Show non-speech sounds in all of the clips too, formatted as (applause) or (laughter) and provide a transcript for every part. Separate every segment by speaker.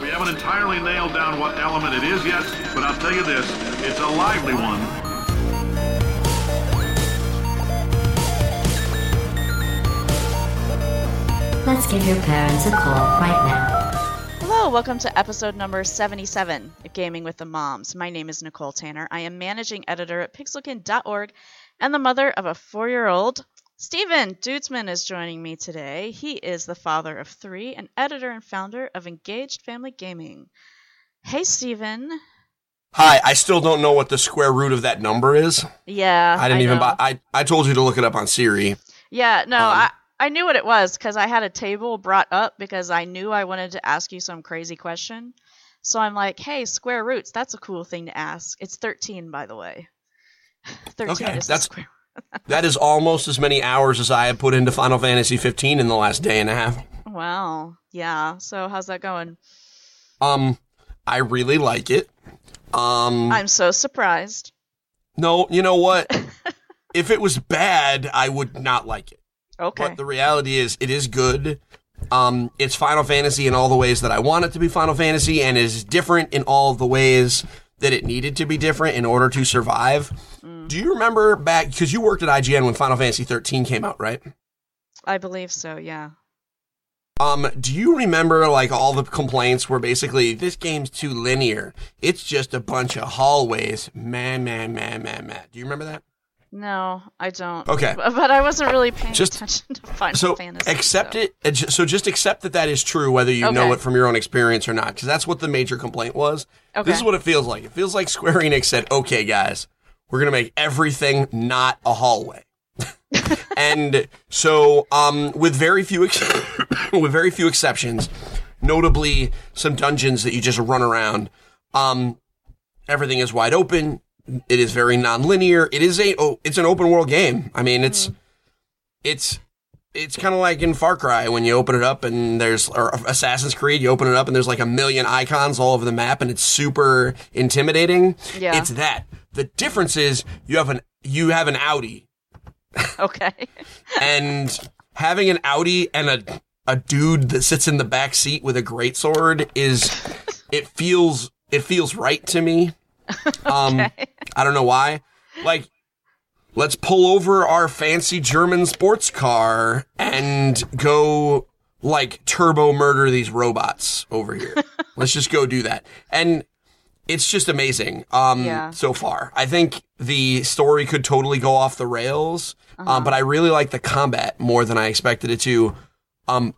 Speaker 1: We haven't entirely nailed down what element it is yet, but I'll tell you this, it's a lively one.
Speaker 2: Let's give your parents a call right now.
Speaker 3: Hello, welcome to episode number 77 of Gaming with the Moms. My name is Nicole Tanner. I am managing editor at pixelkin.org and the mother of a four year old. Steven Dutzman is joining me today. He is the father of three and editor and founder of Engaged Family Gaming. Hey, Stephen.
Speaker 4: Hi, I still don't know what the square root of that number is.
Speaker 3: Yeah.
Speaker 4: I didn't even
Speaker 3: know.
Speaker 4: buy. I, I told you to look it up on Siri.
Speaker 3: Yeah, no,
Speaker 4: Um,
Speaker 3: I, I knew what it was because I had a table brought up because I knew I wanted to ask you some crazy question. So I'm like, hey, square roots, that's a cool thing to ask. It's 13, by the way. (laughs) 13
Speaker 4: Okay,
Speaker 3: is the
Speaker 4: that's-
Speaker 3: square (laughs)
Speaker 4: That is almost as many hours as I have put into Final Fantasy 15 in the last day and a half.
Speaker 3: Wow. Yeah. So how's that going?
Speaker 4: Um, I really like it. Um,
Speaker 3: I'm so surprised.
Speaker 4: no, you know what? (laughs) if it was bad, I would not like it.
Speaker 3: Okay.
Speaker 4: But the reality is, it is good. Um, it's Final Fantasy in all the ways that I want it to be Final Fantasy, and is different in all the ways that it needed to be different in order to survive. Do you remember back because you worked at IGN when Final Fantasy 13 came out, right?
Speaker 3: I believe so. Yeah.
Speaker 4: Um, do you remember like all the complaints were basically this game's too linear? It's just a bunch of hallways. Man, man, man, man, man. Do you remember that?
Speaker 3: No, I don't.
Speaker 4: Okay.
Speaker 3: But, (laughs) but I wasn't really paying
Speaker 4: Just-
Speaker 3: attention to Final
Speaker 4: So
Speaker 3: Fantasy.
Speaker 4: accept
Speaker 3: so.
Speaker 4: it. So just accept that that is true, whether you know it from your own experience or not, because that's what the major complaint was.
Speaker 3: Okay.
Speaker 4: This is what it feels like. It feels like Square Enix said, "Okay, guys, we're gonna make everything not a hallway." (laughs) and so, um, with very few ex- (coughs) with very few exceptions, notably some dungeons that you just run around, um, everything is wide open. It is very non-linear. It is a oh, it's an open world game. I mean, it's hmm. it's it's kind of like in Far Cry when you open it up and there's or Assassin's Creed, you open it up and there's like a million icons all over the map and it's super intimidating.
Speaker 3: Yeah.
Speaker 4: It's that. The difference is you have an you have an Audi (laughs)
Speaker 3: Okay.
Speaker 4: and having an Audi and a a dude that sits in the back seat with a great sword is it feels it feels right to me. (laughs) Um I don't know why. Like let's pull over our fancy German sports car and go like turbo murder these robots over here. (laughs) let's just go do that. And it's just amazing um
Speaker 3: Yeah.
Speaker 4: so far. I think the story could totally go off the rails, um, but I really like the combat more than I expected it to. Um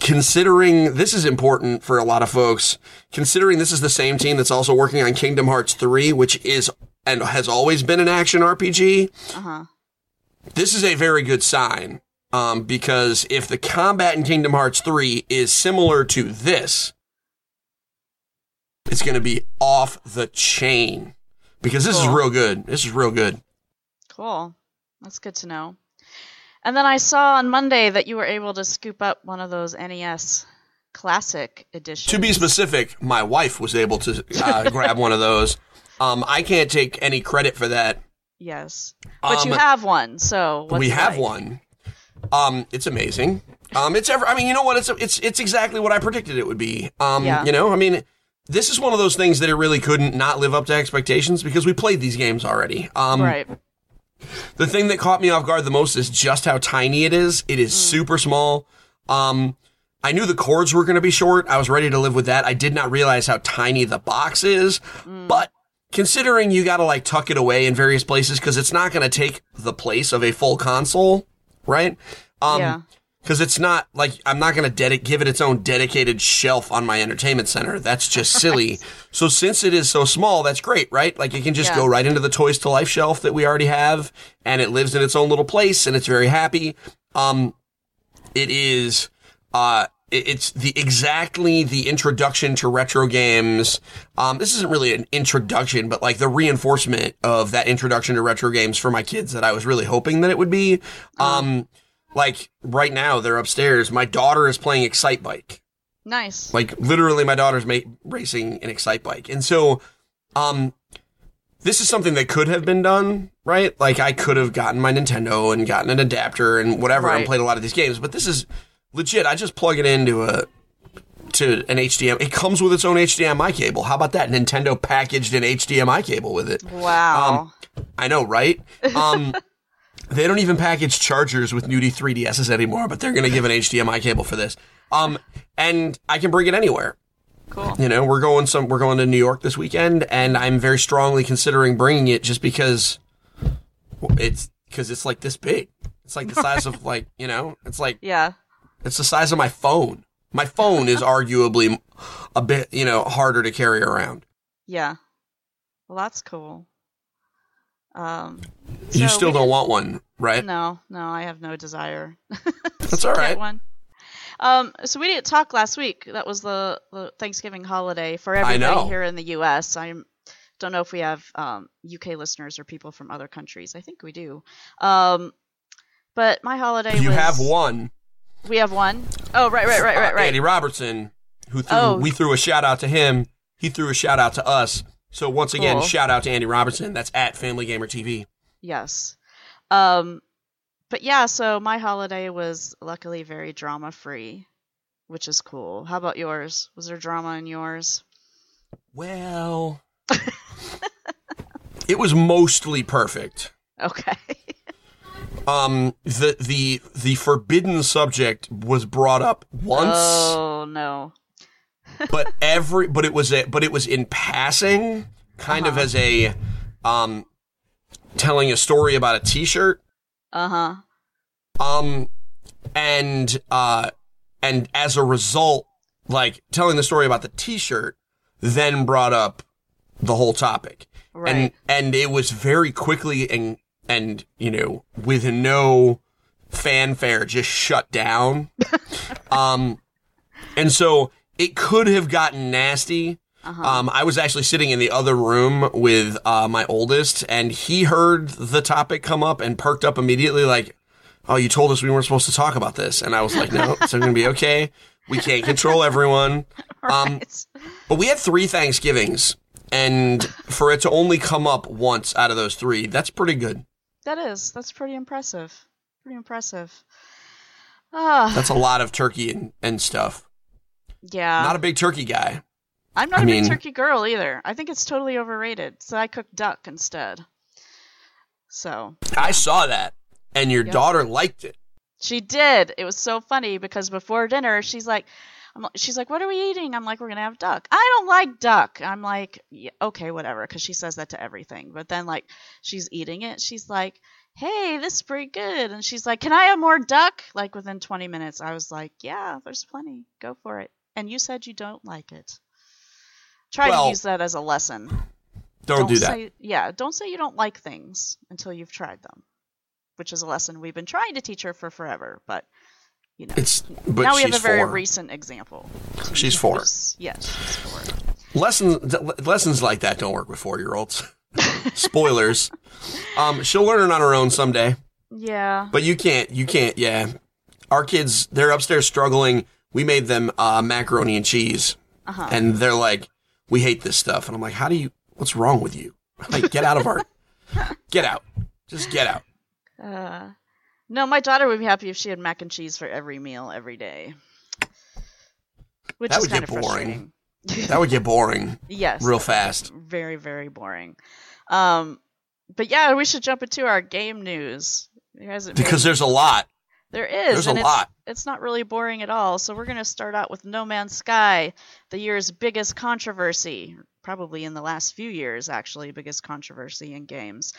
Speaker 4: considering this is important for a lot of folks, considering this is the same team that's also working on Kingdom Hearts 3, which is and has always been an action RPG,
Speaker 3: Uh huh.
Speaker 4: this is a very good sign. Um, because if the combat in Kingdom Hearts 3 is similar to this, it's going to be off the chain. Because this is real good. This is real good.
Speaker 3: Cool. That's good to know. And then I saw on Monday that you were able to scoop up one of those NES Classic editions.
Speaker 4: To be specific, my wife was able to uh, (laughs) grab one of those. Um, I can't take any credit for that.
Speaker 3: Yes. But you
Speaker 4: Um,
Speaker 3: have one, so
Speaker 4: we have
Speaker 3: like?
Speaker 4: one. Um, it's amazing. Um, it's ever. I mean, you know what? It's it's it's exactly what I predicted it would be. Um,
Speaker 3: Yeah.
Speaker 4: you know, I mean, this is one of those things that it really couldn't not live up to expectations because we played these games already. Um,
Speaker 3: Right.
Speaker 4: The thing that caught me off guard the most is just how tiny it is. It is super small. Um, I knew the cords were going to be short. I was ready to live with that. I did not realize how tiny the box is, but considering you got to like tuck it away in various places because it's not going to take the place of a full console, right? Um,
Speaker 3: Yeah.
Speaker 4: Because it's not like I'm not going to dedi- give it its own dedicated shelf on my entertainment center. That's just (laughs) silly. So since it is so small, that's great, right? Like it can just
Speaker 3: Yeah.
Speaker 4: go right into the Toys to Life shelf that we already have, and it lives in its own little place, and it's very happy. Um, it is, uh, it- it's the exactly the introduction to retro games. Um, this isn't really an introduction, but like the reinforcement of that introduction to retro games for my kids that I was really hoping that it would be. Um, like right now they're upstairs. My daughter is playing Excitebike.
Speaker 3: Nice.
Speaker 4: Like literally, my daughter's ma- racing an Excite bike, and so, um, this is something that could have been done, right? Like I could have gotten my Nintendo and gotten an adapter and whatever and
Speaker 3: Right.
Speaker 4: played a lot of these games, but this is legit. I just plug it into a to an HDMI. It comes with its own HDMI cable. How about that? Nintendo packaged an HDMI cable with it.
Speaker 3: Wow.
Speaker 4: Um, I know, right? Um, (laughs) they don't even package chargers with nudie 3DSs anymore, but they're going to give an HDMI cable for this. Um, and I can bring it anywhere.
Speaker 3: cool.
Speaker 4: You know, we're going some, we're going to New York this weekend, and I'm very strongly considering bringing it just because it's because it's like this big. It's like the (laughs) size of like you know, it's like
Speaker 3: Yeah.
Speaker 4: it's the size of my phone. My phone is arguably a bit you know harder to carry around.
Speaker 3: Yeah. Well, that's cool. Um,
Speaker 4: you still don't
Speaker 3: did-
Speaker 4: want one, right?
Speaker 3: No, no, I have no desire. (laughs)
Speaker 4: That's all right.
Speaker 3: One. Um, so we didn't talk last week. That was the, the Thanksgiving holiday for everybody here in the U.S. I don't know if we have um, UK listeners or people from other countries. I think we do. Um, but my holiday.
Speaker 4: You
Speaker 3: was,
Speaker 4: have one.
Speaker 3: We have one. Oh, right, right, right, right,
Speaker 4: uh,
Speaker 3: right.
Speaker 4: Andy Robertson, who threw
Speaker 3: Oh.
Speaker 4: we threw a shout out to him. He threw a shout out to us. So once again,
Speaker 3: Cool.
Speaker 4: shout out to Andy Robertson. That's at Family Gamer TV.
Speaker 3: Yes. Um, but yeah, so my holiday was luckily very drama free, which is cool. How about yours? Was there drama in yours?
Speaker 4: Well, (laughs) it was mostly perfect.
Speaker 3: Okay.
Speaker 4: Um, the the the forbidden subject was brought up once,
Speaker 3: Oh no.
Speaker 4: But every but it was a, but it was in passing, kind of
Speaker 3: Uh-huh.
Speaker 4: as a um telling a story about a T-shirt.
Speaker 3: Uh huh.
Speaker 4: Um, and uh, and as a result, like telling the story about the T-shirt, then brought up the whole topic,
Speaker 3: Right.
Speaker 4: and and it was very quickly and and you know with no fanfare just shut down. (laughs) um, and so it could have gotten nasty.
Speaker 3: Uh-huh.
Speaker 4: Um, I was actually sitting in the other room with uh, my oldest, and he heard the topic come up and perked up immediately, like, "Oh, you told us we weren't supposed to talk about this," and I was like, "No, it's going to be okay. We can't control everyone." (laughs) Um, but we had three Thanksgivings, and for it to only come up once out of those three, that's pretty good.
Speaker 3: That is. That's pretty impressive. Pretty impressive. Ah,
Speaker 4: That's a lot of turkey and, and stuff.
Speaker 3: Yeah.
Speaker 4: Not a big turkey guy.
Speaker 3: I'm not
Speaker 4: I
Speaker 3: a
Speaker 4: mean-
Speaker 3: big turkey girl either. I think it's totally overrated. So I cook duck instead. So
Speaker 4: I saw that, and your
Speaker 3: Yep.
Speaker 4: daughter liked it.
Speaker 3: She did. It was so funny because before dinner, she's like, I'm, she's like, what are we eating? I'm like, we're gonna have duck. I don't like duck. I'm like, yeah, okay, whatever, because she says that to everything. But then like, she's eating it. She's like, hey, this is pretty good. And she's like, can I have more duck? Like within 20 minutes, I was like, yeah, there's plenty. Go for it. And you said you don't like it. Try
Speaker 4: Well-
Speaker 3: to use that as a lesson.
Speaker 4: Don't, do that.
Speaker 3: Say, yeah, don't say you don't like things until you've tried them, which is a lesson we've been trying to teach her for forever. But you know,
Speaker 4: It's but
Speaker 3: now we have a very
Speaker 4: four.
Speaker 3: recent example.
Speaker 4: She's four.
Speaker 3: Yes, she's four.
Speaker 4: Lessons lessons like that don't work with four year olds. (laughs) Spoilers. Um, she'll learn it on her own someday,
Speaker 3: Yeah.
Speaker 4: but you can't. You can't. Yeah, our kids they're upstairs struggling. We made them uh, macaroni and cheese,
Speaker 3: Uh-huh.
Speaker 4: and they're like, "We hate this stuff." And I'm like, "How do you? What's wrong with you? (laughs) Like, get out of our, (laughs) get out, just get out."
Speaker 3: Uh, no, my daughter would be happy if she had mac and cheese for every meal every day. Which
Speaker 4: That would
Speaker 3: kind
Speaker 4: get
Speaker 3: of
Speaker 4: boring. That would get boring (laughs)
Speaker 3: yes.
Speaker 4: real fast.
Speaker 3: Very, very boring. Um, but yeah, we should jump into our game news. There hasn't been-
Speaker 4: Because there's a lot.
Speaker 3: There is.
Speaker 4: There's a
Speaker 3: and it's,
Speaker 4: lot.
Speaker 3: It's not really boring at all. So we're going to start out with No Man's Sky, the year's biggest controversy, probably in the last few years actually, biggest controversy in games.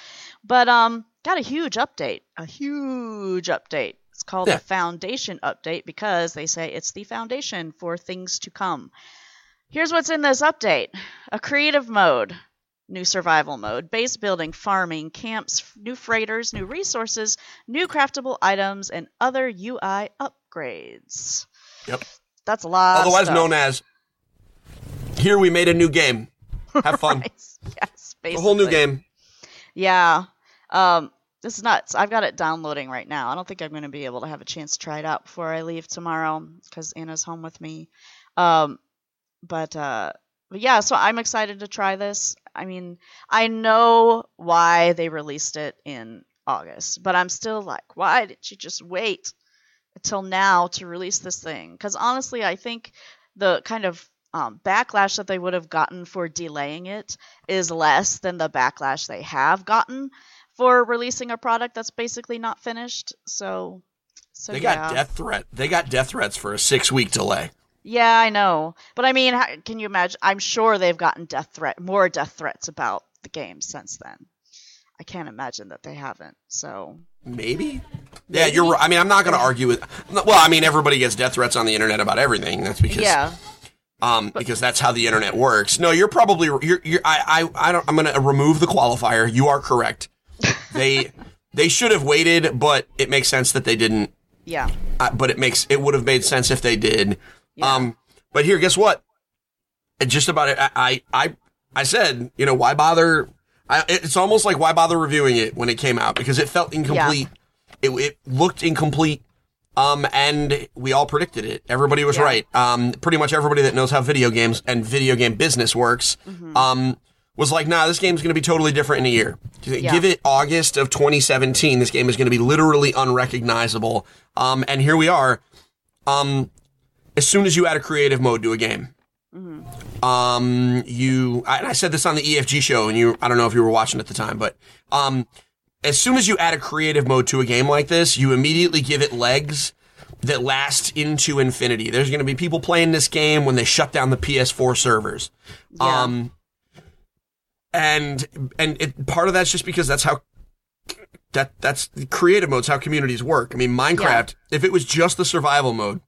Speaker 3: But um got a huge update, a huge update. It's called
Speaker 4: Yeah.
Speaker 3: the Foundation update because they say it's the foundation for things to come. Here's what's in this update. A creative mode, new survival mode, base building, farming, camps, new freighters, new resources, new craftable items, and other UI upgrades.
Speaker 4: Yep.
Speaker 3: That's a lot.
Speaker 4: Otherwise known as. Here we made a new game. (laughs) Have fun.
Speaker 3: Right. Yes,
Speaker 4: A whole new game.
Speaker 3: Yeah. Um, this is nuts. I've got it downloading right now. I don't think I'm going to be able to have a chance to try it out before I leave tomorrow because Anna's home with me. Um, but uh, but yeah, so I'm excited to try this. I mean, I know why they released it in August, but I'm still like, why did you just wait until now to release this thing? Because honestly, I think the kind of um, backlash that they would have gotten for delaying it is less than the backlash they have gotten for releasing a product that's basically not finished. So, so
Speaker 4: They
Speaker 3: yeah.
Speaker 4: got death threat. They got death threats for a six week delay.
Speaker 3: Yeah, I know. But I mean, how, can you imagine? I'm sure they've gotten death threat, more death threats about the game since then. I can't imagine that they haven't. So
Speaker 4: Maybe. Yeah, you're. right. I mean, I'm not going to argue with. Well, I mean, everybody gets death threats on the internet about everything. That's because
Speaker 3: yeah,
Speaker 4: um, because that's how the internet works. No, you're probably you're, you're I, I I don't I'm going to remove the qualifier. You are correct. (laughs) They they should have waited, but it makes sense that they didn't.
Speaker 3: yeah,
Speaker 4: Uh, but it makes it would have made sense if they did. Um, but here, guess what? It just about it. I I I, said, you know, why bother? I, it's almost like why bother reviewing it when it came out because it felt incomplete. It, it looked incomplete. Um, and we all predicted it. Everybody was
Speaker 3: Yeah.
Speaker 4: right. Um, pretty much everybody that knows how video games and video game business works,
Speaker 3: Mm-hmm.
Speaker 4: um, was like, nah, this game's going to be totally different in a year. Give it August of 2017. This game is going to be literally unrecognizable. Um, and here we are. Um, as soon as you add a creative mode to a game, um, you, I, I said this on the EFG show and you, I don't know if you were watching at the time, but, um, as soon as you add a creative mode to a game like this, you immediately give it legs that last into infinity. There's going to be people playing this game when they shut down the PS4 servers.
Speaker 3: Yeah.
Speaker 4: Um, and and it, part of that's just because that's how that that's creative modes how communities work. I mean, Minecraft, if it was just the survival mode,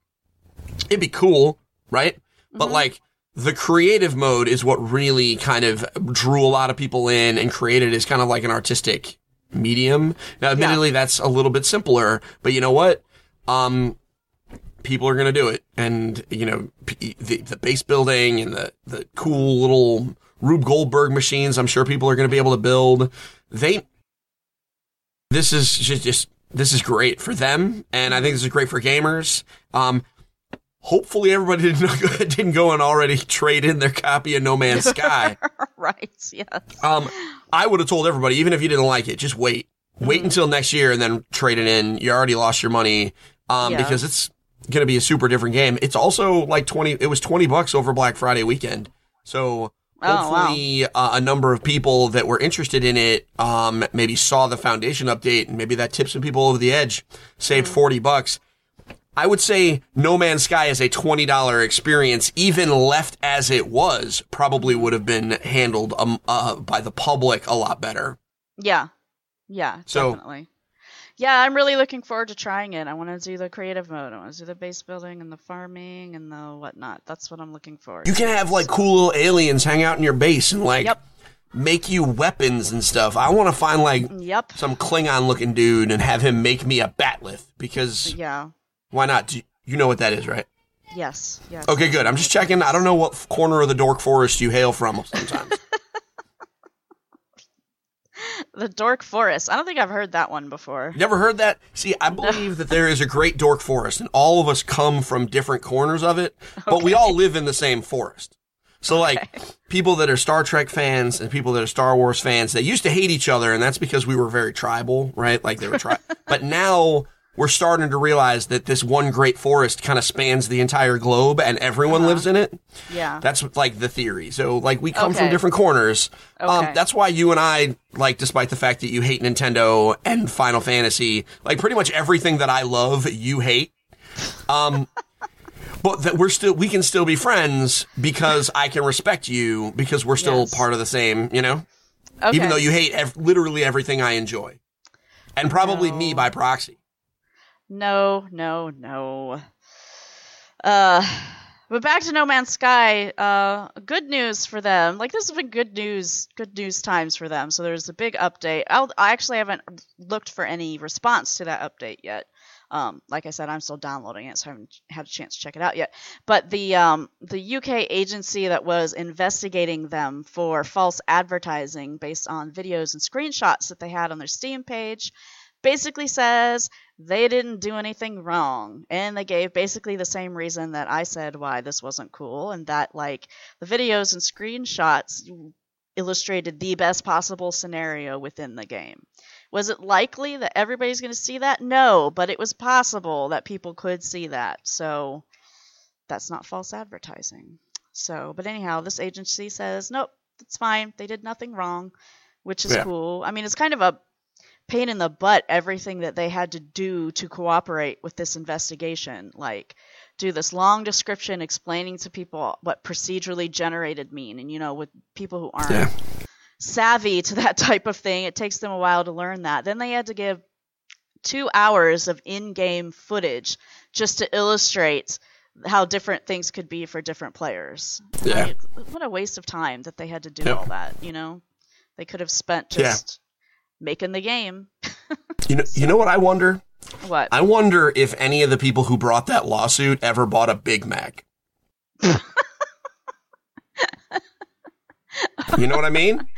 Speaker 4: it'd be cool, right? But like the creative mode is what really kind of drew a lot of people in and created as kind of like an artistic medium. Now, admittedly, that's a little bit simpler, but you know what? Um, people are going to do it. And, you know, p- the, the base building and the, the cool little Rube Goldberg machines, I'm sure people are going to be able to build. They, this is just, just, this is great for them. And I think this is great for gamers. Um, hopefully everybody didn't (laughs) go, didn't go and already trade in their copy of No Man's (laughs) Sky.
Speaker 3: right. Yes.
Speaker 4: Um, I would have told everybody, even if you didn't like it, just wait. Wait
Speaker 3: Mm-hmm.
Speaker 4: until next year and then trade it in. You already lost your money. Um,
Speaker 3: Yeah.
Speaker 4: because it's going to be a super different game. It's also like 20, it was 20 bucks over Black Friday weekend. So
Speaker 3: Oh, wow.
Speaker 4: hopefully uh, a number of people that were interested in it, um, maybe saw the foundation update and maybe that tipped some people over the edge, saved
Speaker 3: Mm-hmm.
Speaker 4: 40 bucks. I would say No Man's Sky is a $20 experience, even left as it was, probably would have been handled um, uh, by the public a lot better.
Speaker 3: Yeah. Yeah,
Speaker 4: So-
Speaker 3: definitely. Yeah, I'm really looking forward to trying it. I want to do the creative mode. I want to do the base building and the farming and the whatnot. That's what I'm looking for.
Speaker 4: You can have like cool little aliens hang out in your base and like
Speaker 3: Yep.
Speaker 4: make you weapons and stuff. I want to find like
Speaker 3: Yep.
Speaker 4: some Klingon looking dude and have him make me a bat'leth because
Speaker 3: Yeah.
Speaker 4: Why not? Do- You know what that is, right?
Speaker 3: Yes. Yes.
Speaker 4: Okay, good. I'm just checking. I don't know what corner of the dork forest you hail from sometimes. (laughs)
Speaker 3: The Dork Forest. I don't think I've heard that one before.
Speaker 4: Never heard that? See, I believe that there is a great dork forest, and all of us come from different corners of it, but we all live in the same forest. So, like, people that are Star Trek fans and people that are Star Wars fans, they used to hate each other, and that's because we were very tribal, right? Like, they were tri- (laughs) But now we're starting to realize that this one great forest kind of spans the entire globe, and everyone lives in it.
Speaker 3: Yeah.
Speaker 4: That's like the theory. So like we come from different corners. Um,
Speaker 3: Okay.
Speaker 4: that's why you and I like, despite the fact that you hate Nintendo and Final Fantasy, like pretty much everything that I love, you hate. Um, (laughs) but that we're still we can still be friends because I can respect you because we're still
Speaker 3: Yes.
Speaker 4: part of the same. You know,
Speaker 3: okay.
Speaker 4: even though you hate ev- literally everything I enjoy, and probably me by proxy.
Speaker 3: No, no, no. Uh, but back to No Man's Sky. Uh, good news for them. Like this has been good news, good news times for them. So there's a big update. I'll, I actually haven't looked for any response to that update yet. Um, like I said, I'm still downloading it, so I haven't had a chance to check it out yet. But the um, the UK agency that was investigating them for false advertising based on videos and screenshots that they had on their Steam page basically says they didn't do anything wrong and they gave basically the same reason that I said why this wasn't cool and that like the videos and screenshots illustrated the best possible scenario within the game. Was it likely that everybody's going to see that? No, but it was possible that people could see that. So that's not false advertising. So, but anyhow, this agency says, nope, it's fine. They did nothing wrong, which is
Speaker 4: Yeah.
Speaker 3: cool. I mean, it's kind of a pain in the butt everything that they had to do to cooperate with this investigation. Like, do this long description explaining to people what procedurally generated mean. And, you know, with people who aren't
Speaker 4: Yeah.
Speaker 3: savvy to (laughs) that type of thing, it takes them a while to learn that. Then they had to give two hours of in game footage just to illustrate how different things could be for different players.
Speaker 4: Yeah.
Speaker 3: What a waste of time that they had to do
Speaker 4: Yep.
Speaker 3: all that, you know? They could have spent just making the game. (laughs)
Speaker 4: You know, you know what I wonder?
Speaker 3: What?
Speaker 4: I wonder if any of the people who brought that lawsuit ever bought a Big Mac. (laughs) you know what I mean? (laughs)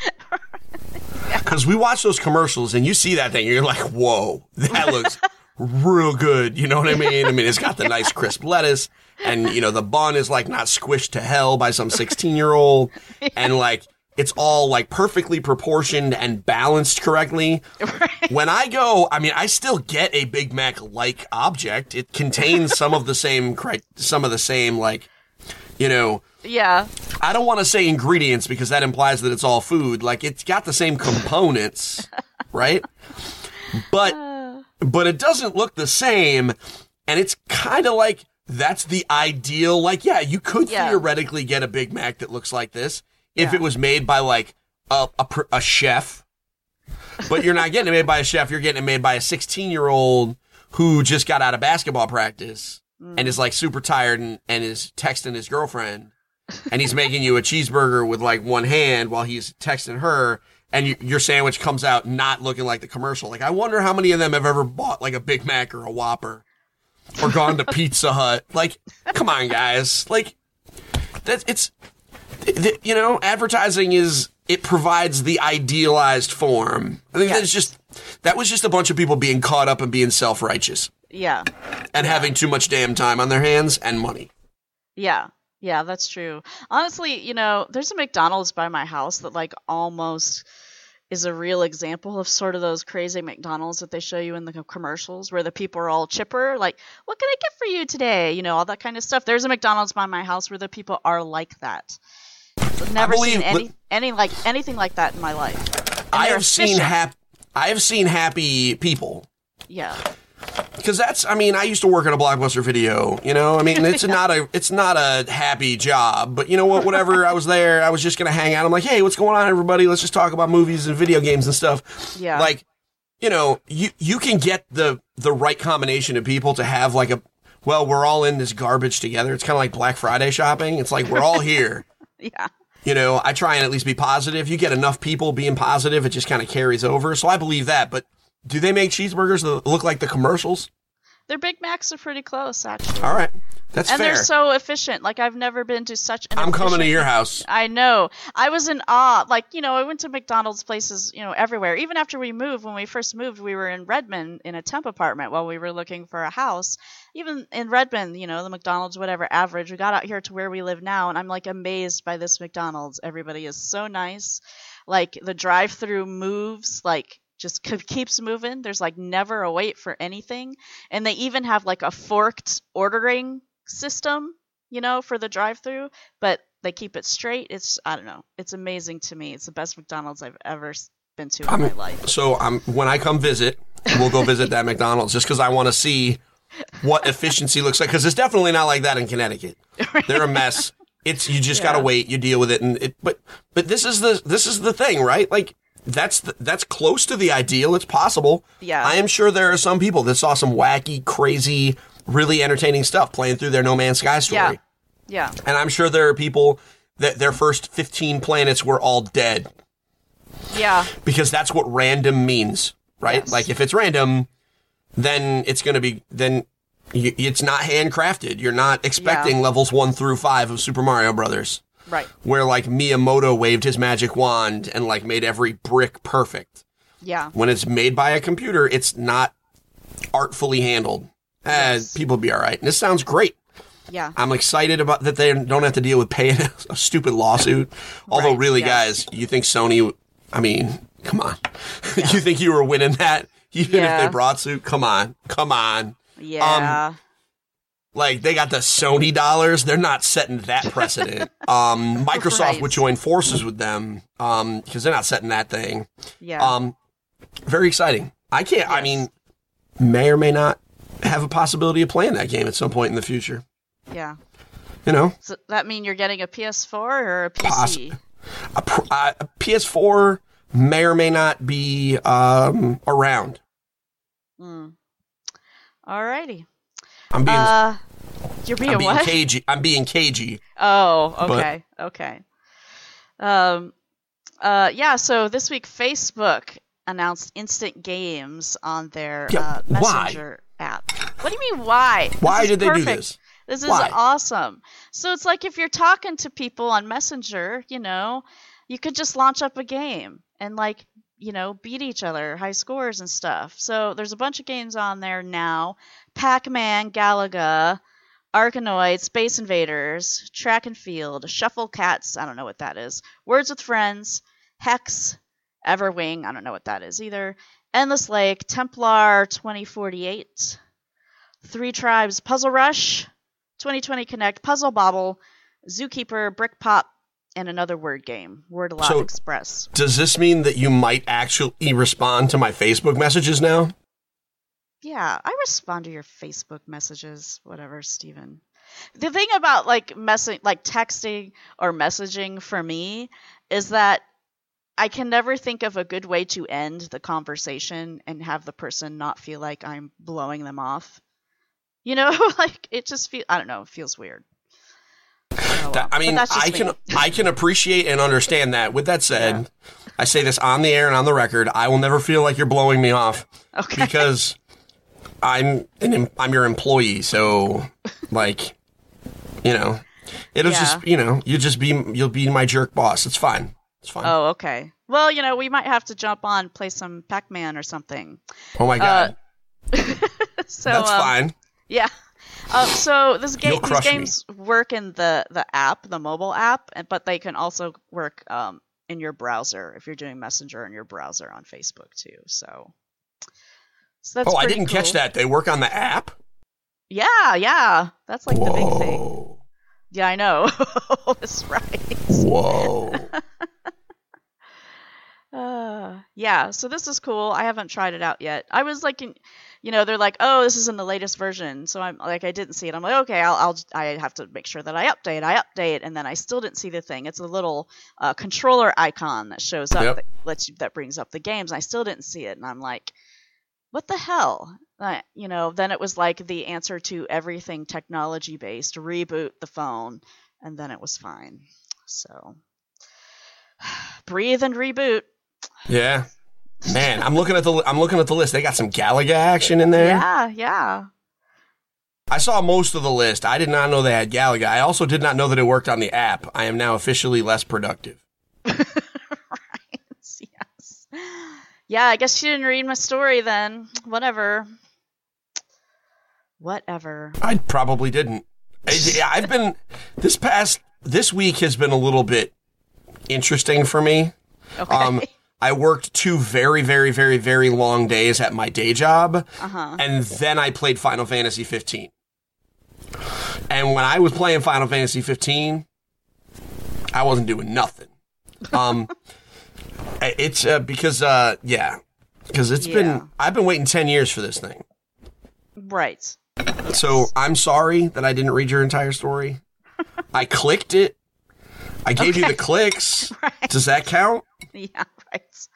Speaker 4: Because we watch those commercials and you see that thing, you're like, whoa, that looks real good. You know what I mean? I mean, it's got the nice crisp lettuce, and, you know, the bun is like not squished to hell by some 16 year old, and like, it's all like perfectly proportioned and balanced correctly. When I go, I mean, I still get a Big Mac like object. It contains some of the same, some of the same, like, you know,
Speaker 3: yeah.
Speaker 4: I don't want to say ingredients because that implies that it's all food. Like it's got the same components, (laughs) right? But uh. but it doesn't look the same and it's kind of like that's the ideal like yeah, you could
Speaker 3: Yeah.
Speaker 4: theoretically get a Big Mac that looks like this if
Speaker 3: Yeah.
Speaker 4: it was made by like a a, a chef. But you're not getting it made by a chef, you're getting it made by a 16-year-old who just got out of basketball practice mm. and is like super tired and, and is texting his girlfriend. And he's making you a cheeseburger with like one hand while he's texting her and you, your sandwich comes out not looking like the commercial. Like i wonder how many of them have ever bought like a big mac or a whopper or gone to (laughs) pizza hut. Like come on guys. Like that's it's th- you know advertising is it provides the idealized form i think that's just that was just a bunch of people being caught up and being self-righteous
Speaker 3: Yeah.
Speaker 4: and having too much damn time on their hands and money
Speaker 3: Yeah. Yeah, that's true. Honestly, you know, there's a McDonald's by my house that like almost is a real example of sort of those crazy McDonald's that they show you in the commercials where the people are all chipper, like, what can I get for you today? You know, all that kind of stuff. There's a McDonald's by my house where the people are like that. I've never
Speaker 4: believe-
Speaker 3: seen any any like anything like that in my life. And
Speaker 4: I have seen
Speaker 3: efficient.
Speaker 4: hap- I have seen happy people
Speaker 3: Yeah.
Speaker 4: because that's. I mean, I used to work at a blockbuster video. You know, I mean, it's (laughs) not a it's not a happy job, but you know what? Whatever. I was there. I was just gonna hang out. I'm like, hey, what's going on, everybody? Let's just talk about movies and video games and stuff.
Speaker 3: Yeah.
Speaker 4: Like, you know, you you can get the the right combination of people to have like a. Well, we're all in this garbage together. It's kind of like Black Friday shopping. It's like we're all (laughs) here. (laughs)
Speaker 3: Yeah.
Speaker 4: you know, I try and at least be positive. You get enough people being positive, it just kind of carries over. So I believe that. But do they make cheeseburgers that look like the commercials?
Speaker 3: Their Big Macs are pretty close actually.
Speaker 4: All right, that's
Speaker 3: and
Speaker 4: fair.
Speaker 3: they're so efficient. Like I've never been to such an
Speaker 4: I'm coming to your house.
Speaker 3: I know. I was in awe. Like, you know, I went to McDonald's places, you know, everywhere. Even after we moved, when we first moved, we were in Redmond in a temp apartment while we were looking for a house. Even in Redmond, you know, the McDonald's, whatever, average. We got out here to where we live now, and I'm like amazed by this McDonald's. Everybody is so nice. Like, the drive through moves, like, just keeps moving. There's like never a wait for anything. And they even have like a forked ordering system, you know, for the drive through, but they keep it straight. It's I don't know. It's amazing to me. It's the best McDonald's I've ever been to in my life.
Speaker 4: So I'm when I come visit, we'll go visit that McDonald's just because I want to see what efficiency looks like. Because it's definitely not like that in Connecticut. (laughs) They're a mess. It's you just gotta wait. You deal with it, and it. But but this is the this is the thing, right? Like that's the, that's close to the ideal. It's possible.
Speaker 3: Yeah.
Speaker 4: I am sure there are some people that saw some wacky, crazy, really entertaining stuff playing through their No Man's Sky story.
Speaker 3: Yeah. Yeah.
Speaker 4: And I'm sure there are people that their first 15 planets were all dead
Speaker 3: Yeah.
Speaker 4: because that's what random means, right?
Speaker 3: Yes.
Speaker 4: Like if it's random, then it's going to be then y it's not handcrafted. You're not expecting
Speaker 3: Yeah.
Speaker 4: levels 1 through 5 of Super Mario Brothers
Speaker 3: Right.
Speaker 4: where like Miyamoto waved his magic wand and like made every brick perfect.
Speaker 3: Yeah.
Speaker 4: When it's made by a computer, it's not artfully handled.
Speaker 3: Yes.
Speaker 4: people be all right. And this sounds great.
Speaker 3: Yeah.
Speaker 4: I'm excited about that they don't have to deal with paying (laughs) a stupid lawsuit. Although,
Speaker 3: Right,
Speaker 4: really,
Speaker 3: yes.
Speaker 4: guys, you think Sony? I mean, come on. (laughs) you think you were winning that (laughs) even if they brought suit? Come on, come on.
Speaker 3: Yeah.
Speaker 4: Um, Like they got the Sony dollars. They're not setting that (laughs) precedent. um, Microsoft
Speaker 3: Right.
Speaker 4: would join forces with them um, because they're not setting that thing.
Speaker 3: Yeah.
Speaker 4: Um, very exciting. I can't. I mean, may or may not have a possibility of playing that game at some point in the future.
Speaker 3: yeah.
Speaker 4: You know,
Speaker 3: Does that mean you're getting a PS4 or a PC?
Speaker 4: Possi- a, a PS4 may or may not be um, around.
Speaker 3: Mm. Alrighty.
Speaker 4: I'm being,
Speaker 3: Uh, you're being
Speaker 4: I'm being
Speaker 3: what?
Speaker 4: cagey. I'm being cagey.
Speaker 3: Oh,
Speaker 4: But-
Speaker 3: okay, okay. Um, uh, yeah. So this week, Facebook announced instant games on their
Speaker 4: Yeah,
Speaker 3: uh,
Speaker 4: why?
Speaker 3: Messenger app. What do you mean? Why?
Speaker 4: Why did they do this?
Speaker 3: This is
Speaker 4: Why?
Speaker 3: awesome. So it's like if you're talking to people on Messenger, you know, you could just launch up a game and like, you know, beat each other, high scores and stuff. So there's a bunch of games on there now. Pac-Man, Galaga, Arkanoid, Space Invaders, Track and Field, Shuffle Cats, I don't know what that is. Words with Friends, Hex, Everwing, I don't know what that is either. Endless Lake, Templar 2048, Three Tribes Puzzle Rush, 2020 Connect, Puzzle Bobble, Zookeeper, Brick Pop, and another word game, Word Lot
Speaker 4: So-
Speaker 3: Express.
Speaker 4: Does this mean that you might actually respond to my Facebook messages now?
Speaker 3: Yeah, I respond to your Facebook messages, whatever, Steven. The thing about like messing like texting or messaging for me is that I can never think of a good way to end the conversation and have the person not feel like I'm blowing them off. You know, (laughs) like it just feel I don't know, it feels weird. Oh, well.
Speaker 4: I mean, I can I can appreciate and understand that. With that said, I say this on the air and on the record. I will never feel like you're blowing me off (laughs)
Speaker 3: Okay.
Speaker 4: because I'm an em- I'm your employee. So, like, you know, it'll
Speaker 3: Yeah.
Speaker 4: just you know you'll just be you'll be my jerk boss. It's fine. It's fine.
Speaker 3: Oh, okay. Well, you know, we might have to jump on play some Pac-Man or something.
Speaker 4: oh my god, (laughs)
Speaker 3: So
Speaker 4: that's
Speaker 3: um,
Speaker 4: fine.
Speaker 3: Yeah. Um, so this game, these
Speaker 4: crush me.
Speaker 3: games work in the the app, the mobile app, but they can also work um, in your browser if you're doing Messenger in your browser on Facebook too. So, so that's
Speaker 4: Oh, I didn't catch that. They work on the app.
Speaker 3: Yeah, yeah, that's like the big thing. Yeah, I know. (laughs) that's right.
Speaker 4: whoa. (laughs)
Speaker 3: Uh, yeah, so this is cool. I haven't tried it out yet. I was like, in, you know, they're like, oh, this is in the latest version. So I'm like, I didn't see it. I'm like, okay, I'll, I'll, I have to make sure that I update. I update, and then I still didn't see the thing. It's a little uh, controller icon that shows up
Speaker 4: Yep.
Speaker 3: that lets you, that brings up the games. I still didn't see it, and I'm like, what the hell? Uh, you know, then it was like the answer to everything technology based. Reboot the phone, and then it was fine. So (sighs) breathe and reboot.
Speaker 4: Yeah, man. I'm looking at the I'm looking at the list. They got some Galaga action in there.
Speaker 3: Yeah, yeah.
Speaker 4: I saw most of the list. I did not know they had Galaga. I also did not know that it worked on the app. I am now officially less productive. (laughs)
Speaker 3: Yeah, I guess she didn't read my story then. Whatever. Whatever.
Speaker 4: I probably didn't. I've been this past this week has been a little bit interesting for me.
Speaker 3: Okay.
Speaker 4: Um, I worked two very, very, very, very long days at my day job,
Speaker 3: uh-huh.
Speaker 4: and then I played Final Fantasy 15. And when I was playing Final Fantasy 15, I wasn't doing nothing. Um, it's uh, because uh, yeah, because it's
Speaker 3: Yeah.
Speaker 4: been I've been waiting 10 years for this thing.
Speaker 3: Right.
Speaker 4: So I'm sorry that I didn't read your entire story. I clicked it. I gave you the (laughs) clicks.
Speaker 3: Right.
Speaker 4: Does that count?
Speaker 3: Yeah, right.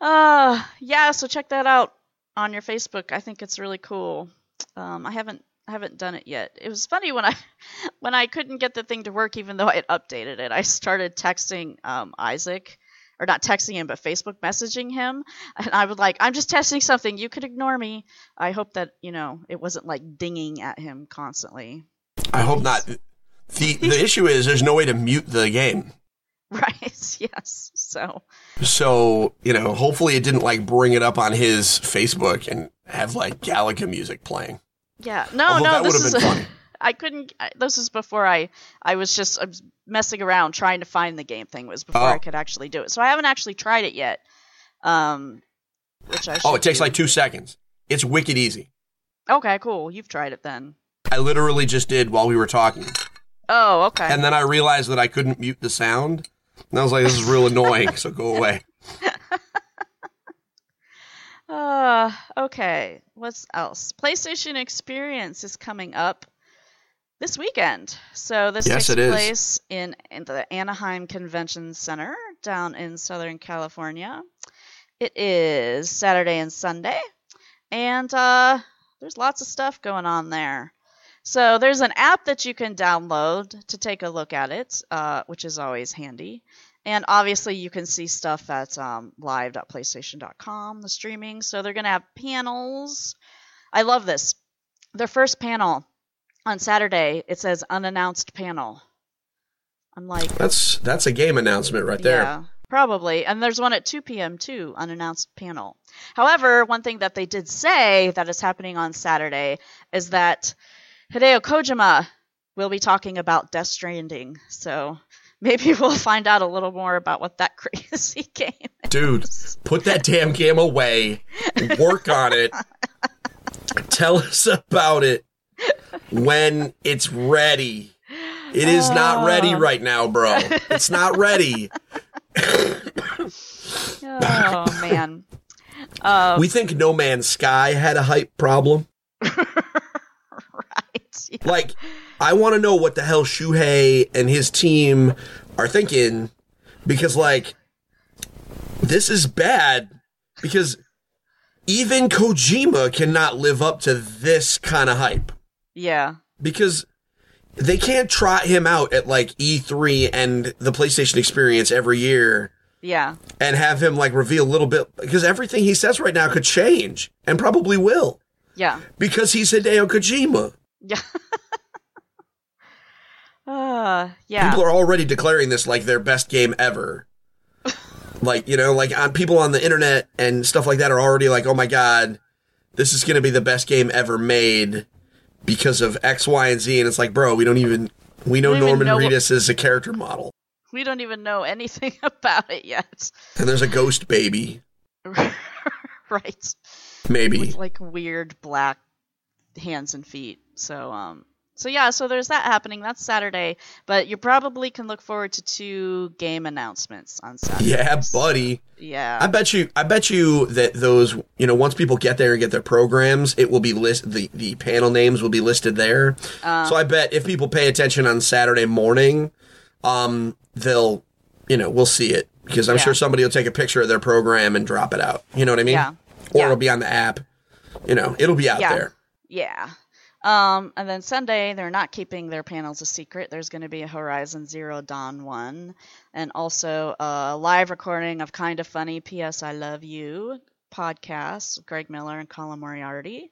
Speaker 3: Uh yeah, so check that out on your Facebook. I think it's really cool. Um I haven't I haven't done it yet. It was funny when I (laughs) when I couldn't get the thing to work even though I had updated it. I started texting um Isaac or not texting him but Facebook messaging him (laughs) and I was like, "I'm just testing something. You could ignore me." I hope that, you know, it wasn't like dinging at him constantly.
Speaker 4: I hope not. The the (laughs) issue is there's no way to mute the game.
Speaker 3: Right. (laughs) Yes. So,
Speaker 4: So, you know, hopefully it didn't like bring it up on his Facebook and have like Galaga music playing.
Speaker 3: Yeah, no,
Speaker 4: Although
Speaker 3: no,
Speaker 4: that
Speaker 3: this
Speaker 4: would've
Speaker 3: is
Speaker 4: been funny.
Speaker 3: I couldn't. I, this is before I. I was just I was messing around trying to find the game thing. It was before
Speaker 4: Oh.
Speaker 3: I could actually do it. So I haven't actually tried it yet. Um, which I.
Speaker 4: Oh, it takes
Speaker 3: do.
Speaker 4: like two seconds. It's wicked easy.
Speaker 3: Okay, cool. You've tried it then.
Speaker 4: I literally just did while we were talking.
Speaker 3: Oh, okay.
Speaker 4: And then I realized that I couldn't mute the sound. And I was like, this is real annoying, so go away. (laughs) (laughs)
Speaker 3: Uh, okay. What's else? PlayStation Experience is coming up this weekend. So this
Speaker 4: Yes,
Speaker 3: takes
Speaker 4: it is.
Speaker 3: place in, in the Anaheim Convention Center down in Southern California. It is Saturday and Sunday, and uh, there's lots of stuff going on there. So there's an app that you can download to take a look at it, uh, which is always handy. And obviously, you can see stuff at um, live.playstation.com, the streaming. So they're going to have panels. I love this. Their first panel on Saturday, it says unannounced panel. I'm like,
Speaker 4: That's that's a game announcement right there.
Speaker 3: yeah, probably. And there's one at 2 p.m. too, unannounced panel. However, one thing that they did say that is happening on Saturday is that Hideo Kojima will be talking about Death Stranding. So (laughs) maybe (laughs) we'll find out a little more about what that (laughs) crazy game is.
Speaker 4: Dude, put that damn game away. Work on it. Tell us about it when it's ready. It is not ready right now, bro. It's not ready. (laughs) (laughs)
Speaker 3: Oh man. Uh,
Speaker 4: We think No Man's Sky had a hype problem. (laughs)
Speaker 3: right.
Speaker 4: Like, I want to know what the hell Shuhei and his team are thinking because, like, this is bad because even Kojima cannot live up to this kind of hype
Speaker 3: Yeah.
Speaker 4: because they can't trot him out at like E3 and the PlayStation experience every year
Speaker 3: Yeah.
Speaker 4: and have him like reveal a little bit because everything he says right now could change and probably will
Speaker 3: Yeah.
Speaker 4: because he's Hideo Kojima.
Speaker 3: Yeah. (laughs) uh, yeah.
Speaker 4: People are already declaring this like their best game ever. (laughs) like, you know, like on people on the internet and stuff like that are already like, "Oh my god, this is going to be the best game ever made because of X, Y, and Z." And it's like, "Bro, we don't even we know
Speaker 3: don't
Speaker 4: Norman
Speaker 3: know
Speaker 4: Reedus is a character model.
Speaker 3: we don't even know anything (laughs) about it yet.
Speaker 4: And there's a ghost baby, (laughs)
Speaker 3: right.
Speaker 4: maybe.
Speaker 3: With like weird black hands and feet. So um so yeah, so there's that happening. That's Saturday, but you probably can look forward to two game announcements on Saturday.
Speaker 4: Yeah, buddy.
Speaker 3: Yeah.
Speaker 4: I bet you I bet you that those, you know, once people get there and get their programs, it will be list the the panel names will be listed there.
Speaker 3: Uh.
Speaker 4: so I bet if people pay attention on Saturday morning, um they'll, you know, we'll see it because I'm
Speaker 3: Yeah.
Speaker 4: sure somebody will take a picture of their program and drop it out. You know what I mean?
Speaker 3: Yeah.
Speaker 4: Or
Speaker 3: Yeah.
Speaker 4: it'll be on the app. You know, it'll be out
Speaker 3: Yeah.
Speaker 4: there.
Speaker 3: Yeah. Um, and then Sunday, they're not keeping their panels a secret. There's going to be a Horizon Zero Dawn one, and also a live recording of Kind of Funny P.S. I Love You podcast, Greg Miller and Colin Moriarty.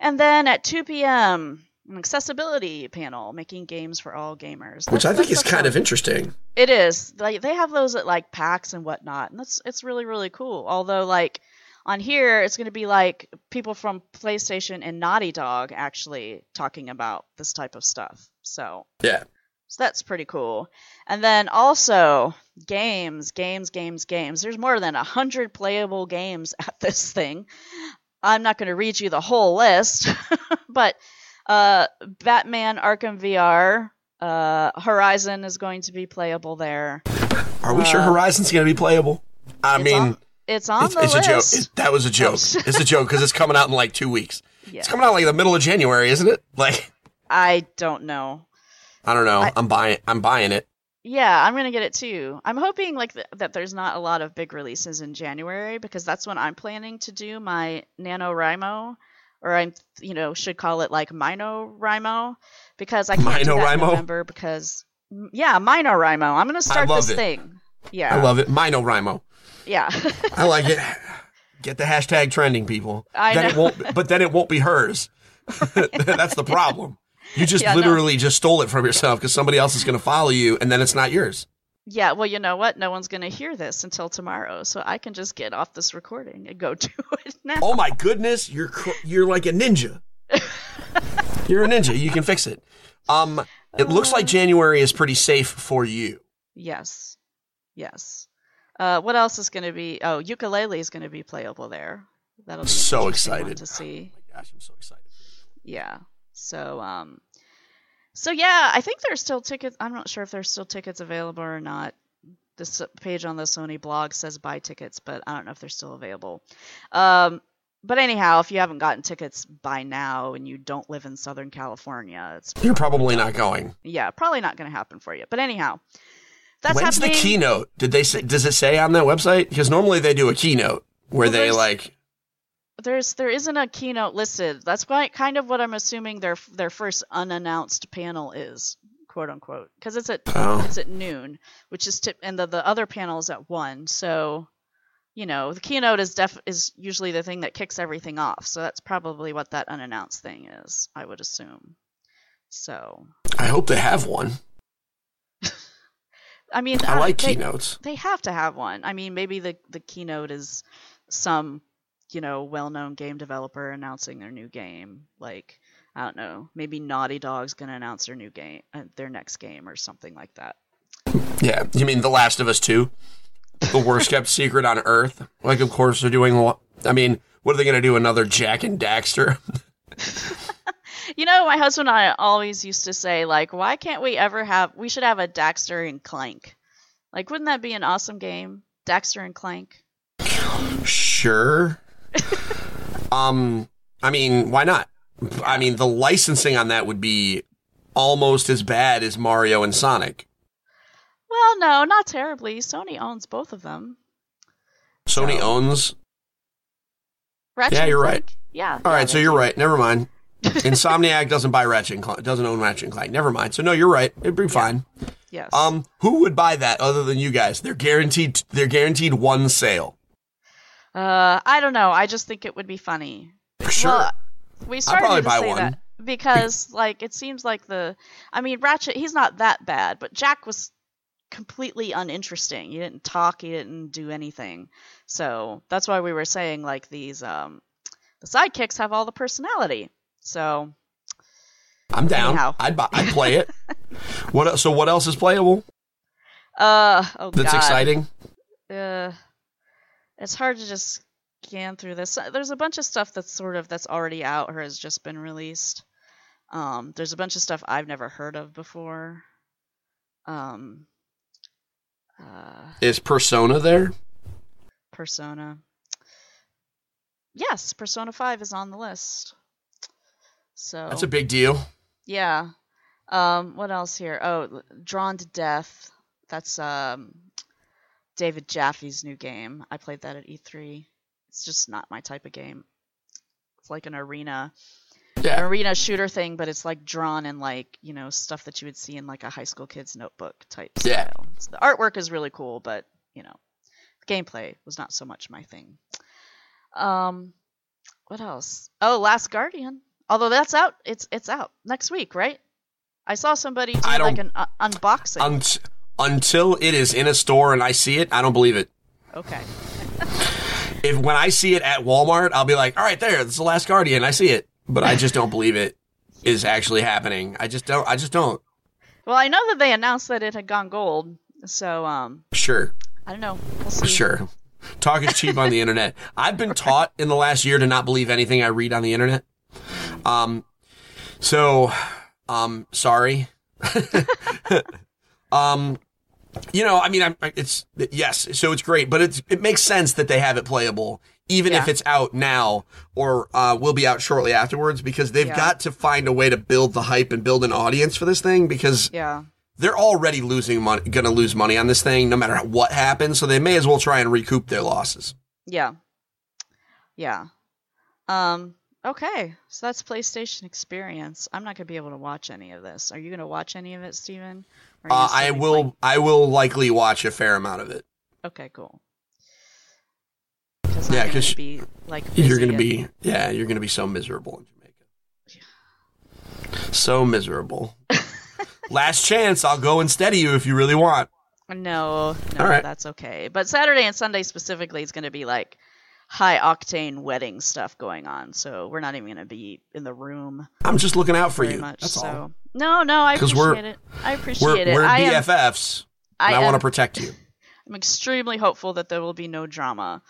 Speaker 3: And then at 2 p.m., an accessibility panel making games for all gamers.
Speaker 4: Which I think is kind
Speaker 3: a-
Speaker 4: of interesting.
Speaker 3: it is. Like they have those at like PAX and whatnot, and that's it's really really cool. Although like on here, it's going to be like people from PlayStation and Naughty Dog actually talking about this type of stuff. So
Speaker 4: Yeah.
Speaker 3: so that's pretty cool. And then also games, games, games, games. There's more than a hundred playable games (laughs) at this thing. I'm not going to read you the whole list, (laughs) but uh, Batman Arkham VR, uh, Horizon is going to be playable there.
Speaker 4: Are we sure Horizon's going to be playable? I
Speaker 3: Uh,
Speaker 4: mean,
Speaker 3: on, it's on
Speaker 4: it's,
Speaker 3: the
Speaker 4: it's a
Speaker 3: list.
Speaker 4: joke. It- that was a oh, joke. it's a joke because it's coming out in like two weeks.
Speaker 3: Yeah.
Speaker 4: It's coming out like the middle of January, isn't it? (laughs) Like,
Speaker 3: I don't know.
Speaker 4: I don't know.
Speaker 3: I-
Speaker 4: I'm buying. I'm buying it.
Speaker 3: Yeah, I'm gonna get it too. I'm hoping like th- that there's not a lot of big releases in January because that's when I'm planning to do my NaNoWriMo, or I'm you know should call it like MinoRimo because I can't do that in November because yeah MinoRimo. I'm gonna start this
Speaker 4: it.
Speaker 3: thing. Yeah,
Speaker 4: I love it. Mino Rimo.
Speaker 3: Yeah.
Speaker 4: I like it. Get the hashtag trending, people.
Speaker 3: I
Speaker 4: then it
Speaker 3: know.
Speaker 4: won't. But then it won't be hers. (laughs) That's the problem. You just
Speaker 3: Yeah, no.
Speaker 4: literally just stole it from yourself because somebody else is going to follow you, and then it's not yours.
Speaker 3: Yeah, well, you know what? No one's going to hear this until tomorrow, so I can just get off this recording and go (laughs) do it now.
Speaker 4: Oh my goodness, you're cr- you're like a ninja. (laughs) you're a ninja. You can fix it. Um, it looks like January is pretty safe for you.
Speaker 3: Yes. Yes. Uh, what else is going to be? Oh, Yooka-Laylee is going to be playable there. That'll be
Speaker 4: So excited.
Speaker 3: to see.
Speaker 4: My Gosh, I'm so excited.
Speaker 3: Yeah. So um, so yeah, I think there's still tickets. I'm not sure if there's still tickets available or not. This page on the Sony blog says buy tickets, but I don't know if they're still available. Um, but anyhow, if you haven't gotten tickets by now and you don't live in Southern California, it's
Speaker 4: You're probably not going.
Speaker 3: yeah, probably not going to happen for you. But anyhow, that's
Speaker 4: When's
Speaker 3: happening.
Speaker 4: the keynote? Did they say, does it say on that website? Because normally they do a keynote where
Speaker 3: Well,
Speaker 4: they like
Speaker 3: There's there isn't a keynote listed. That's why kind of what I'm assuming their their first unannounced panel is, quote unquote, because it's at
Speaker 4: Oh.
Speaker 3: it's at noon, which is tip, and the the other panel is at one. So, you know, the keynote is def is usually the thing that kicks everything off. So that's probably what that unannounced thing is. I would assume. So,
Speaker 4: I hope they have one.
Speaker 3: I mean,
Speaker 4: I
Speaker 3: uh,
Speaker 4: like
Speaker 3: they-
Speaker 4: keynotes.
Speaker 3: they have to have one. I mean, maybe the the keynote is some, you know, well-known game developer announcing their new game. Like, I don't know, maybe Naughty Dog's going to announce their new game, uh, their next game or something like that.
Speaker 4: Yeah, you mean The Last of Us 2? The worst kept secret on earth? Like, of course they're doing. I mean, what are they going to do? Another Jak and Daxter? (laughs)
Speaker 3: You know, my husband and I always used to say like, why can't we ever have we should have a Daxter and Clank. Like, wouldn't that be an awesome game? Daxter and Clank.
Speaker 4: Sure. (laughs) um, I mean, why not? I mean, the licensing on that would be almost as bad as Mario and Sonic.
Speaker 3: Well, no, not terribly. Sony owns both of them.
Speaker 4: Sony
Speaker 3: So-
Speaker 4: owns.
Speaker 3: Ratchet
Speaker 4: Yeah, you're
Speaker 3: Clank? Yeah.
Speaker 4: All
Speaker 3: yeah,
Speaker 4: right, so you're right. Never mind. (laughs) Insomniac doesn't buy Ratchet and Clank, doesn't own Ratchet and Clank. Never mind. So no, you're right. It'd be fine.
Speaker 3: Yes.
Speaker 4: Um, who would buy that other than you guys? They're guaranteed. They're guaranteed one sale.
Speaker 3: Uh, I don't know. I just think it would be funny.
Speaker 4: Sure.
Speaker 3: Well, we started to say
Speaker 4: one.
Speaker 3: that because, like, it seems like the. I mean, Ratchet. He's not that bad, but Jak was completely uninteresting. He didn't talk. He didn't do anything. So that's why we were saying like these. Um, the sidekicks have all the personality. So
Speaker 4: I'm down.
Speaker 3: Anyhow.
Speaker 4: I'd buy, I'd play it. (laughs) what? So what else is playable?
Speaker 3: uh oh
Speaker 4: That's
Speaker 3: god.
Speaker 4: exciting.
Speaker 3: uh, it's hard to just scan through this. There's a bunch of stuff that's sort of that's already out or has just been released. Um, there's a bunch of stuff I've never heard of before. Um, uh,
Speaker 4: Is Persona there?
Speaker 3: Persona. Yes, Persona Five is on the list. So
Speaker 4: That's a big deal.
Speaker 3: yeah. Um, what else here? Oh, Drawn to Death. That's um, David Jaffe's new game. I played that at E3. It's just not my type of game. It's like an arena, an arena shooter thing, but it's like drawn in like you know stuff that you would see in like a high school kid's notebook type
Speaker 4: Yeah.
Speaker 3: style. So the artwork is really cool, but you know, the gameplay was not so much my thing. Um, what else? Oh, Last Guardian. Although that's out, it's it's out next week, right? I saw somebody do like an uh, unboxing.
Speaker 4: Unt- until it is in a store and I see it, I don't believe it.
Speaker 3: okay. (laughs)
Speaker 4: If when I see it at Walmart, I'll be like, "All right, there, this is the Last Guardian. I see it," but I just don't believe it (laughs) is actually happening. I just don't. I just don't.
Speaker 3: Well, I know that they announced that it had gone gold, so um,
Speaker 4: Sure,
Speaker 3: I don't know. We'll see.
Speaker 4: sure. Talk is cheap on the (laughs) internet. I've been taught in the last year to not believe anything I read on the internet. Um, so, um, sorry. (laughs) um, you know, I mean, I'm, it's yes, so it's great, but it's it makes sense that they have it playable, even if it's out now or uh, will be out shortly afterwards, because they've
Speaker 3: Yeah.
Speaker 4: got to find a way to build the hype and build an audience for this thing, because
Speaker 3: Yeah.
Speaker 4: they're already losing money, going to lose money on this thing, no matter what happens. So they may as well try and recoup their losses.
Speaker 3: Yeah. Yeah. Um. Okay, so that's PlayStation Experience. I'm not gonna be able to watch any of this. Are you gonna watch any of it, Steven? Or are you
Speaker 4: Uh, I will. I will likely watch a fair amount of it.
Speaker 3: Okay, cool. Because
Speaker 4: Yeah, 'cause
Speaker 3: gonna be like
Speaker 4: You're going to
Speaker 3: and-
Speaker 4: be, yeah, you're to be so miserable in Jamaica. So miserable. (laughs) Last chance, I'll go and steady you if you really want.
Speaker 3: No, no,
Speaker 4: All right.
Speaker 3: that's okay. But Saturday and Sunday specifically is going to be like high octane wedding stuff going on. So we're not even going to be in the room
Speaker 4: I'm just looking out for you.
Speaker 3: much.
Speaker 4: That's
Speaker 3: so
Speaker 4: all.
Speaker 3: no, no, I appreciate
Speaker 4: we're-
Speaker 3: it. I appreciate
Speaker 4: We're,
Speaker 3: it.
Speaker 4: we're
Speaker 3: I am,
Speaker 4: BFFs,
Speaker 3: I,
Speaker 4: and I, want to protect you. (laughs)
Speaker 3: I'm extremely hopeful that there will be no drama.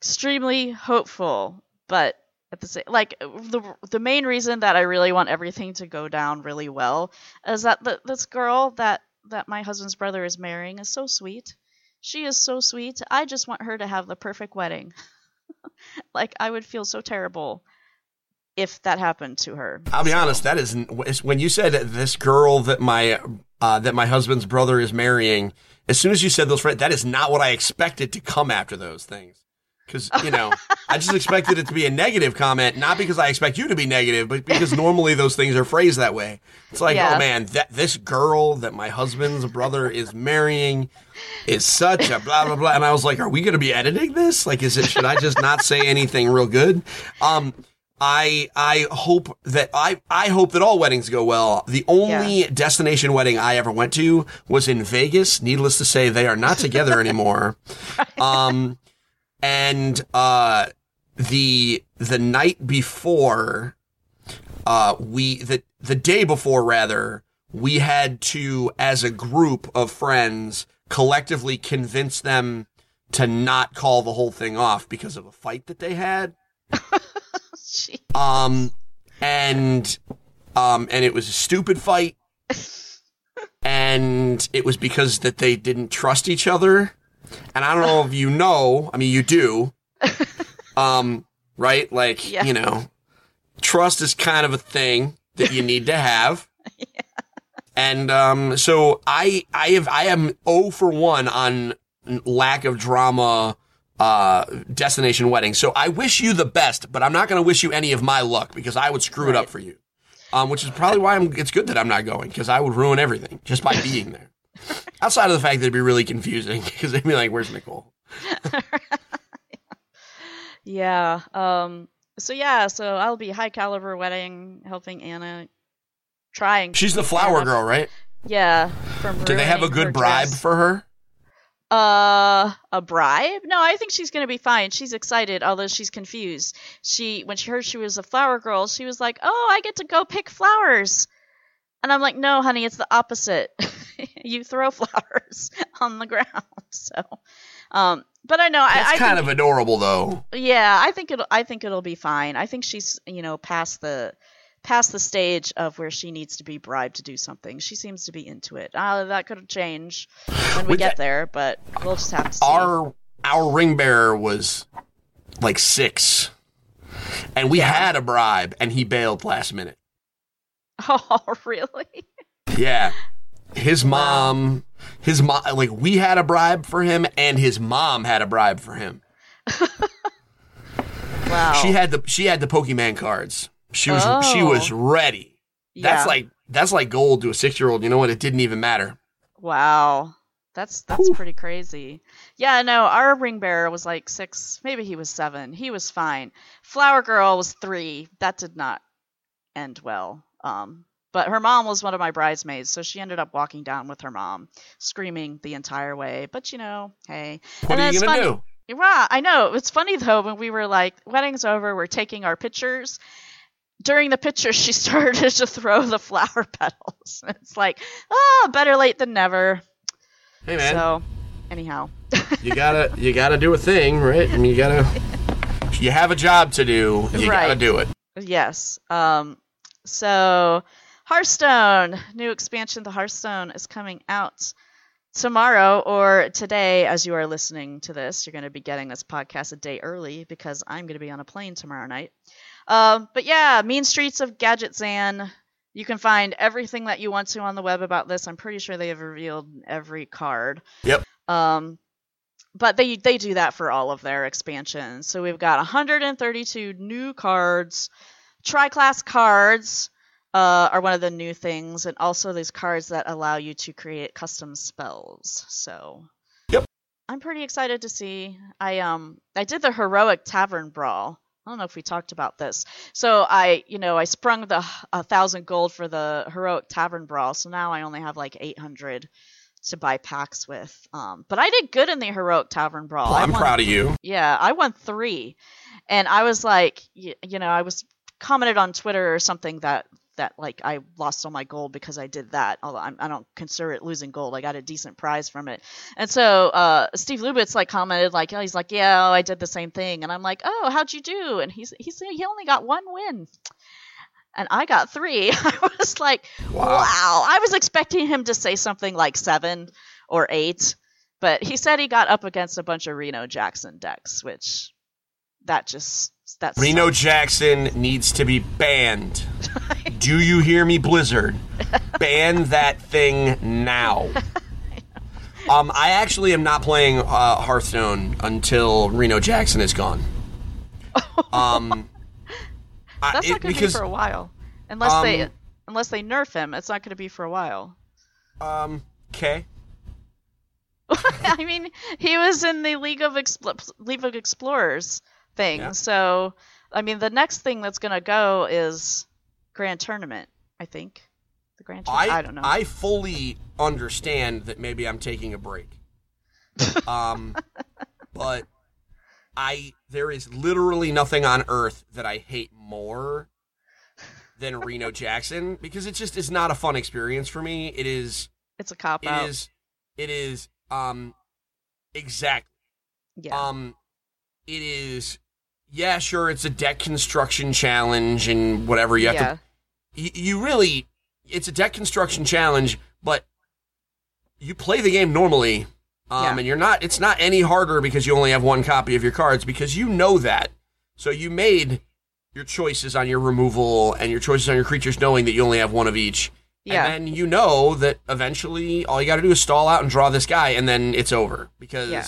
Speaker 3: Extremely hopeful, but at the same like the the main reason that I really want everything to go down really well is that the, this girl that that my husband's brother is marrying is so sweet. She is so sweet. I just want her to have the perfect wedding. (laughs) (laughs) like I would feel so terrible if that happened to her.
Speaker 4: I'll be
Speaker 3: So-
Speaker 4: honest. That is when you said this girl that my uh, that my husband's brother is marrying. As soon as you said those, that is not what I expected to come after those things. Because you know, I just expected it to be a negative comment, not because I expect you to be negative, but because normally those things are phrased that way. It's like,
Speaker 3: Yeah.
Speaker 4: oh man, that this girl that my husband's brother is marrying is such a blah blah blah. And I was like, are we going to be editing this? Like, is it? Should I just not say anything real good? Um, I I hope that I I hope that all weddings go well. The only destination wedding I ever went to was in Vegas. Needless to say, they are not together anymore. (laughs) Um, and uh, the the night before, uh, we the the day before rather, we had to as a group of friends collectively convince them to not call the whole thing off because of a fight that they had. (laughs) Um, and um, and it was a stupid fight, (laughs) and it was because that they didn't trust each other. And I don't know if you know. I mean, you do. (laughs) Um, right? Like
Speaker 3: Yeah.
Speaker 4: you know, trust is kind of a thing that you need to have. (laughs) And um, so I I have I am 0 for 1 on lack of drama uh destination wedding. So I wish you the best, but I'm not going to wish you any of my luck because I would screw it up for you. Um, which is probably why I'm, it's good that I'm not going because I would ruin everything just by being there. (laughs) Outside of the fact that it'd be really confusing because they'd be like, "Where's Nicole?" (laughs)
Speaker 3: Yeah. Um. So yeah. So I'll be high caliber wedding helping Anna. Trying.
Speaker 4: She's the flower
Speaker 3: Anna-
Speaker 4: girl, right?
Speaker 3: Yeah. From
Speaker 4: Do they have a good bribe
Speaker 3: dress.
Speaker 4: for her?
Speaker 3: Uh, a bribe? No, I think she's gonna be fine. She's excited, although she's confused. She, when she heard she was a flower girl, she was like, "Oh, I get to go pick flowers," and I'm like, "No, honey, it's the opposite. (laughs) you throw flowers (laughs) on the ground." (laughs) So, um, but I know I, I
Speaker 4: kind
Speaker 3: think,
Speaker 4: of adorable, though.
Speaker 3: yeah, I think it'll, I think it'll be fine. I think she's, you know, past the, past the stage of where she needs to be bribed to do something. She seems to be into it. Uh, that could change when we get there, but we'll just have to see.
Speaker 4: Our our ring bearer was like six, and we had a bribe, and he bailed last minute. (laughs)
Speaker 3: Oh, really?
Speaker 4: Yeah. His mom, his mom, like we had a bribe for him, and his mom had a bribe for him. (laughs)
Speaker 3: Wow.
Speaker 4: She had the she had the Pokemon cards. She was she
Speaker 3: Oh.
Speaker 4: was ready. That's
Speaker 3: Yeah.
Speaker 4: like that's like gold to a six year old. You know what? It didn't even matter.
Speaker 3: Wow. That's that's pretty crazy. Yeah, no, our ring bearer was like six, maybe he was seven. He was fine. Flower girl was three. That did not end well. Um, but her mom was one of my bridesmaids, so she ended up walking down with her mom, screaming the entire way. But you know, hey.
Speaker 4: What
Speaker 3: And
Speaker 4: are you gonna
Speaker 3: funny-
Speaker 4: do?
Speaker 3: Right, I know. It's funny though when we were like, wedding's over, we're taking our pictures. During the pictures, she (laughs) started to throw the flower petals. It's like, oh, better late than never.
Speaker 4: Hey man,
Speaker 3: So, anyhow,
Speaker 4: you gotta you gotta do a thing, right? I mean, you gotta. You have a job to do. You gotta do it.
Speaker 3: yes. Um, so Hearthstone, new expansion to Hearthstone is coming out tomorrow or today as you are listening to this. You're going to be getting this podcast a day early because I'm going to be on a plane tomorrow night. Um, but yeah, Mean Streets of Gadgetzan. You can find everything that you want to on the web about this. I'm pretty sure they have revealed every card.
Speaker 4: Yep.
Speaker 3: Um, but they they do that for all of their expansions. So we've got 132 new cards. Tri-class cards uh, are one of the new things, and also these cards that allow you to create custom spells. So
Speaker 4: Yep.
Speaker 3: I'm pretty excited to see. I um I did the heroic tavern brawl. I don't know if we talked about this. So I, you know, I sprung the a thousand gold for the heroic tavern brawl. So now I only have like 800 to buy packs with. Um, but I did good in the heroic tavern brawl.
Speaker 4: Well, I'm
Speaker 3: won-
Speaker 4: proud of you.
Speaker 3: Yeah, I won three, and I was like, you, you know, I was commented on Twitter or something that that like I lost all my gold because I did that. Although I'm, I don't consider it losing gold. I got a decent prize from it. And so uh, Steve Lubitz like commented like, oh, he's like, yeah, I did the same thing. And I'm like, oh, how'd you do? And he's he said he only got one win. And I got three. (laughs) I was like, wow. wow. I was expecting him to say something like seven or eight, but he said he got up against a bunch of Reno Jackson decks, which that just that's
Speaker 4: Reno Jackson needs to be banned. (laughs) Do you hear me, Blizzard? Ban that thing now. (laughs) Um, I actually am not playing uh, Hearthstone until Reno Jackson is gone. (laughs) Um,
Speaker 3: that's I, not going to be for a while, unless um, they unless they nerf him. It's not going to be for a while.
Speaker 4: Um. Okay.
Speaker 3: I mean, he was in the League of Expl- League of Explorers thing. Yeah. So, I mean, the next thing that's going to go is Grand Tournament, I think. The Grand Tournament. I, I don't know.
Speaker 4: I fully understand that maybe I'm taking a break. (laughs) um, but I there is literally nothing on earth that I hate more than Reno (laughs) Jackson because it just is not a fun experience for me. It is.
Speaker 3: It's a cop
Speaker 4: it
Speaker 3: out.
Speaker 4: It is. It is. Um. Exactly.
Speaker 3: Yeah.
Speaker 4: Um. It is yeah, sure, it's a deck construction challenge and whatever. You have yeah. to. You, you really, it's a deck construction challenge, but you play the game normally, um, yeah. and you're not. It's not any harder because you only have one copy of your cards because you know that. So you made your choices on your removal and your choices on your creatures, knowing that you only have one of each. Yeah. And then you know that eventually all you got to do is stall out and draw this guy, and then it's over because. Yeah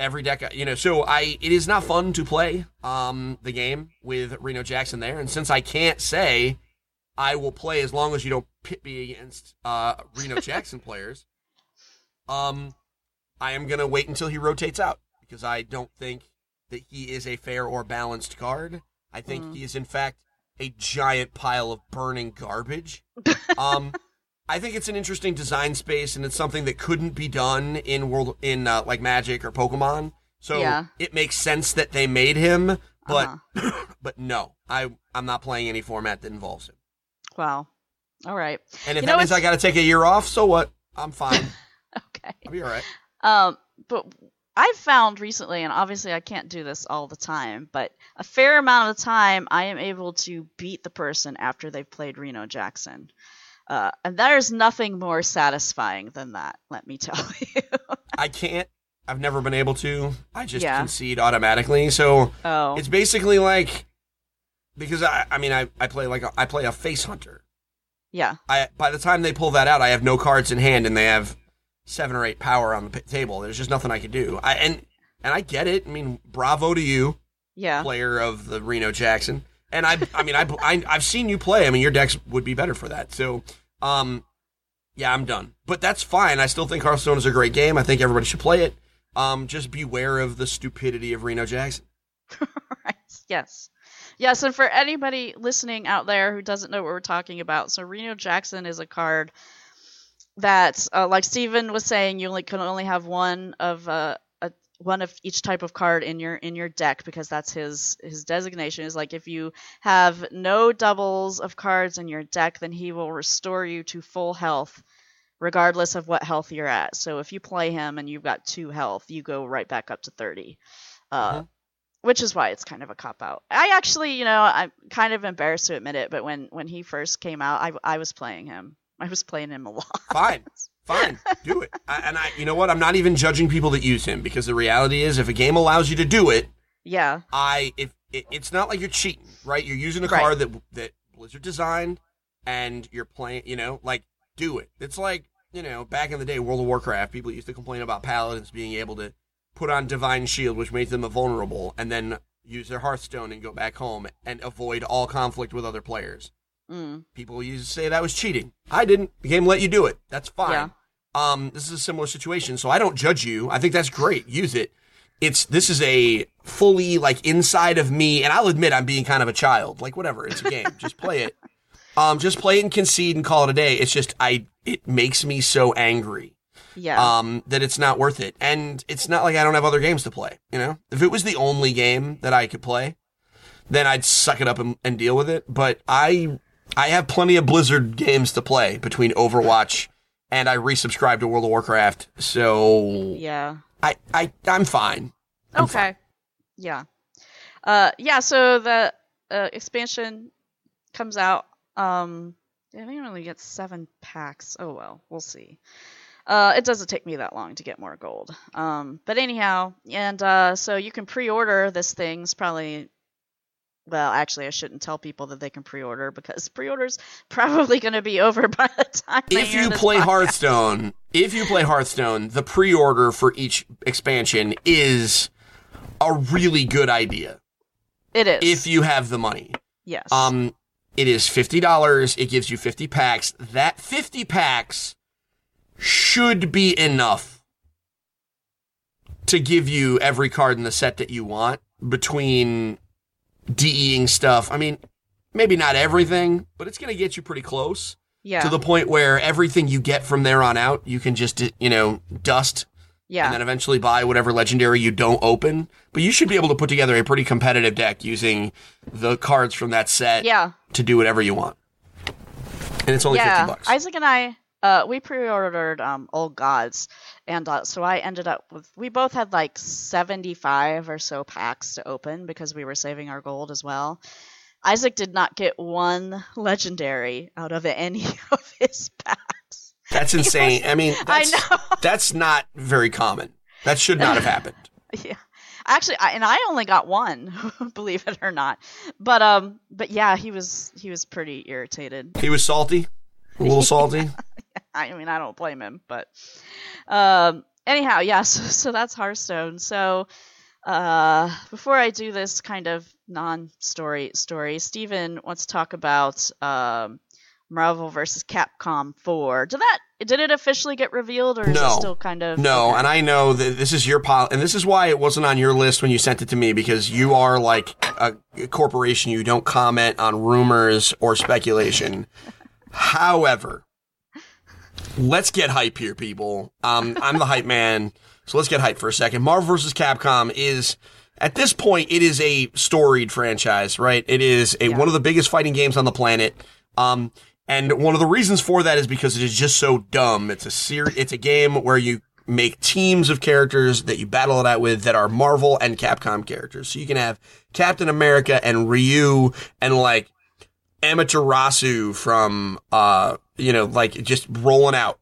Speaker 4: every deck you know so i it is not fun to play um the game with reno jackson there. And since i can't say i will play as long as you don't pit me against uh reno (laughs) jackson players um i am gonna wait until he rotates out because i don't think that he is a fair or balanced card i think mm. he is in fact a giant pile of burning garbage. (laughs) Um I think it's an interesting design space, and it's something that couldn't be done in world in uh, like Magic or Pokemon. So yeah. it makes sense that they made him, but uh-huh. (laughs) but no, I I'm not playing any format that involves him.
Speaker 3: Wow. All right.
Speaker 4: And if you that means I got to take a year off, so what? I'm fine. (laughs)
Speaker 3: okay.
Speaker 4: I'll be all right.
Speaker 3: Um, but I've found recently, and obviously I can't do this all the time, but a fair amount of the time I am able to beat the person after they've played Reno Jackson. Uh, and there's nothing more satisfying than that, let me (laughs) tell you.
Speaker 4: I can't. I've never been able to. I just yeah. concede automatically. So
Speaker 3: oh.
Speaker 4: it's basically like because I I mean I, I play like a, I play a face hunter.
Speaker 3: Yeah.
Speaker 4: I by the time they pull that out, I have no cards in hand and they have seven or eight power on the p- table. There's just nothing I can do. I and and I get it. I mean, bravo to you,
Speaker 3: yeah,
Speaker 4: player of the Reno Jackson. And I, I mean, I, I, I've seen you play. I mean, your decks would be better for that. So, um, yeah, I'm done. But that's fine. I still think Hearthstone is a great game. I think everybody should play it. Um, just beware of the stupidity of Reno Jackson.
Speaker 3: right. (laughs) Yes. Yes, and for anybody listening out there who doesn't know what we're talking about, so Reno Jackson is a card that, uh, like Steven was saying, you only can only have one of uh, one of each type of card in your in your deck because that's his his designation is like if you have no doubles of cards in your deck then he will restore you to full health regardless of what health you're at. So if you play him and you've got 2 health you go right back up to 30 uh, mm-hmm. which is why it's kind of a cop out. I actually you know i'm kind of embarrassed to admit it but when when he first came out i, I was playing him. I was playing him a lot.
Speaker 4: Fine (laughs) Fine, do it. I, and I, you know what? I'm not even judging people that use him because the reality is, if a game allows you to do it,
Speaker 3: yeah,
Speaker 4: I if it, it's not like you're cheating, right? You're using a right. card that that Blizzard designed, and you're playing. You know, like do it. It's like you know, back in the day, World of Warcraft, people used to complain about paladins being able to put on Divine Shield, which made them invulnerable, and then use their Hearthstone and go back home and avoid all conflict with other players.
Speaker 3: Mm.
Speaker 4: People used to say that was cheating. I didn't. The game let you do it. That's fine. Yeah. Um, this is a similar situation, so I don't judge you. I think that's great. Use it. It's this is a fully like inside of me, and I'll admit I'm being kind of a child. Like whatever, it's a game. (laughs) just play it. Um, just play it and concede and call it a day. It's just I. It makes me so angry.
Speaker 3: Yeah.
Speaker 4: Um, that it's not worth it, and it's not like I don't have other games to play. You know, if it was the only game that I could play, then I'd suck it up and, and deal with it. But I I have plenty of Blizzard games to play between Overwatch and I resubscribed to World of Warcraft. So
Speaker 3: Yeah.
Speaker 4: I, I I'm fine. I'm
Speaker 3: okay. Yeah. Uh, yeah. So the uh, expansion comes out. Um, I think it only gets seven packs. Oh well, we'll see. Uh, it doesn't take me that long to get more gold. Um, but anyhow, and uh, so you can pre-order this thing. It's probably well, actually, I shouldn't tell people that they can pre-order because pre-orders (laughs) probably going to be over by the time.
Speaker 4: If you play
Speaker 3: podcast.
Speaker 4: Hearthstone, if you play Hearthstone, the pre-order for each expansion is a really good idea
Speaker 3: it is.
Speaker 4: if you have the money.
Speaker 3: yes.
Speaker 4: Um, it is fifty dollars. It gives you fifty packs. That fifty packs should be enough to give you every card in the set that you want between DEing stuff. I mean, maybe not everything, but it's going to get you pretty close
Speaker 3: yeah.
Speaker 4: to the point where everything you get from there on out, you can just you know dust
Speaker 3: yeah.
Speaker 4: and then eventually buy whatever legendary you don't open. But you should be able to put together a pretty competitive deck using the cards from that set
Speaker 3: yeah.
Speaker 4: to do whatever you want. And it's only
Speaker 3: yeah,
Speaker 4: 50 bucks.
Speaker 3: Isaac and I, uh, we pre-ordered um, Old Gods, and uh, so I ended up with. We both had like seventy-five or so packs to open because we were saving our gold as well. Isaac did not get one legendary out of any (laughs) of his packs.
Speaker 4: that's (laughs) insane. I mean,
Speaker 3: I
Speaker 4: that's,
Speaker 3: know. (laughs)
Speaker 4: that's not very common. That should not have happened.
Speaker 3: yeah. Actually, I, and I only got one, believe it or not. But um, but yeah, he was he was pretty irritated.
Speaker 4: He was salty, a little salty.
Speaker 3: I mean, I don't blame him, but um, anyhow, yeah. (laughs) So, so that's Hearthstone. So uh, before I do this kind of non-story story, Steven wants to talk about um, Marvel versus Capcom 4. Did that did it officially get revealed, or is
Speaker 4: No.
Speaker 3: it still kind of
Speaker 4: No,
Speaker 3: okay.
Speaker 4: and I know that this is your pol, and this is why it wasn't on your list when you sent it to me because you are like a corporation. You don't comment on rumors or speculation. However, let's get hype here, people. Um, I'm the hype man, so let's get hype for a second. Marvel vs. Capcom is. At this point, it is a storied franchise, right? It is a,
Speaker 3: Yeah.
Speaker 4: one of the biggest fighting games on the planet. Um, and one of the reasons for that is because it is just so dumb. It's a ser- it's a game where you make teams of characters that you battle it out with that are Marvel and Capcom characters. So you can have Captain America and Ryu and like Amaterasu from uh you know like just rolling out.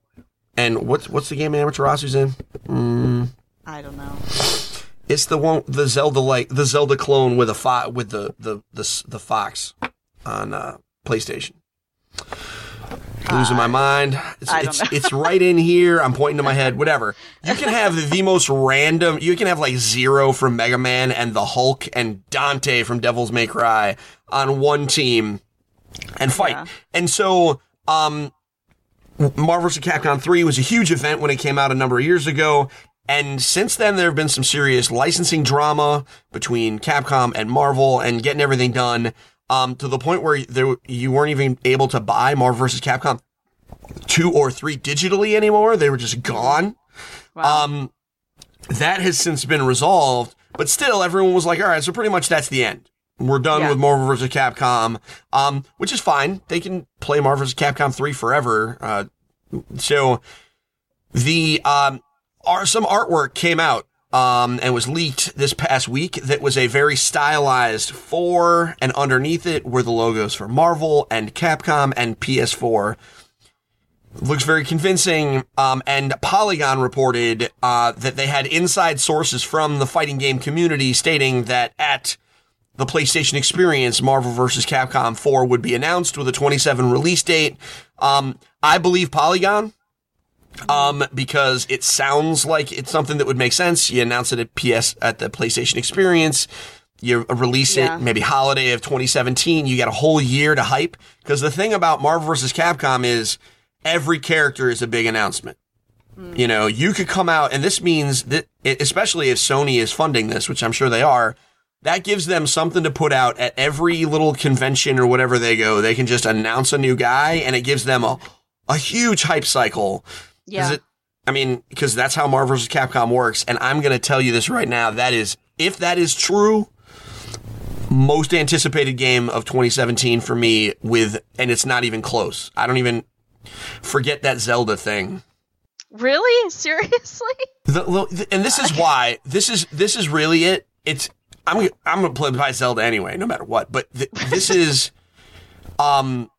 Speaker 4: And what's what's the game Amaterasu's in? Mm,
Speaker 3: I don't know.
Speaker 4: it's the one the Zelda like the Zelda clone with a fo- with the the the, the fox on uh, PlayStation. Losing my mind. It's, it's, it's right in here. I'm pointing to my head. (laughs) Whatever. You can have the most random. You can have like Zero from Mega Man and the Hulk and Dante from Devil's May Cry on one team and fight.
Speaker 3: Yeah.
Speaker 4: And so, um, Marvel vs. Capcom 3 was a huge event when it came out a number of years ago. And since then, there have been some serious licensing drama between Capcom and Marvel and getting everything done um, to the point where there, you weren't even able to buy Marvel vs. Capcom 2 or 3 digitally anymore. They were just gone.
Speaker 3: Wow.
Speaker 4: Um, that has since been resolved, but still, everyone was like, all right, so pretty much that's the end. We're done
Speaker 3: Yeah.
Speaker 4: with Marvel vs. Capcom, um, which is fine. They can play Marvel vs. Capcom 3 forever. Uh, so the, um, are some artwork came out, um, and was leaked this past week that was a very stylized four, and underneath it were the logos for Marvel and Capcom and PS4 looks very convincing. Um, and Polygon reported uh, that they had inside sources from the fighting game community stating that at the PlayStation Experience, Marvel vs. Capcom 4 would be announced with a 27 release date. Um, I believe Polygon. Um, because it sounds like it's something that would make sense. You announce it at PS at the PlayStation Experience. You release
Speaker 3: Yeah.
Speaker 4: it maybe holiday of 2017. You get a whole year to hype. Because the thing about Marvel vs. Capcom is every character is a big announcement. You know, you could come out, and this means that, especially if Sony is funding this, which I'm sure they are, that gives them something to put out at every little convention or whatever they go. They can just announce a new guy, and it gives them a, a huge hype cycle.
Speaker 3: yeah.
Speaker 4: It, I mean, because that's how Marvel vs. Capcom works. And I'm going to tell you this right now. That is, if that is true, most anticipated game of 2017 for me with, and it's not even close. I don't even forget that Zelda thing.
Speaker 3: Really? (laughs) Seriously?
Speaker 4: The, the- and this is (laughs) why this is this is really it. It's I'm I'm gonna play by Zelda anyway, no matter what. But th- this (laughs) is, um,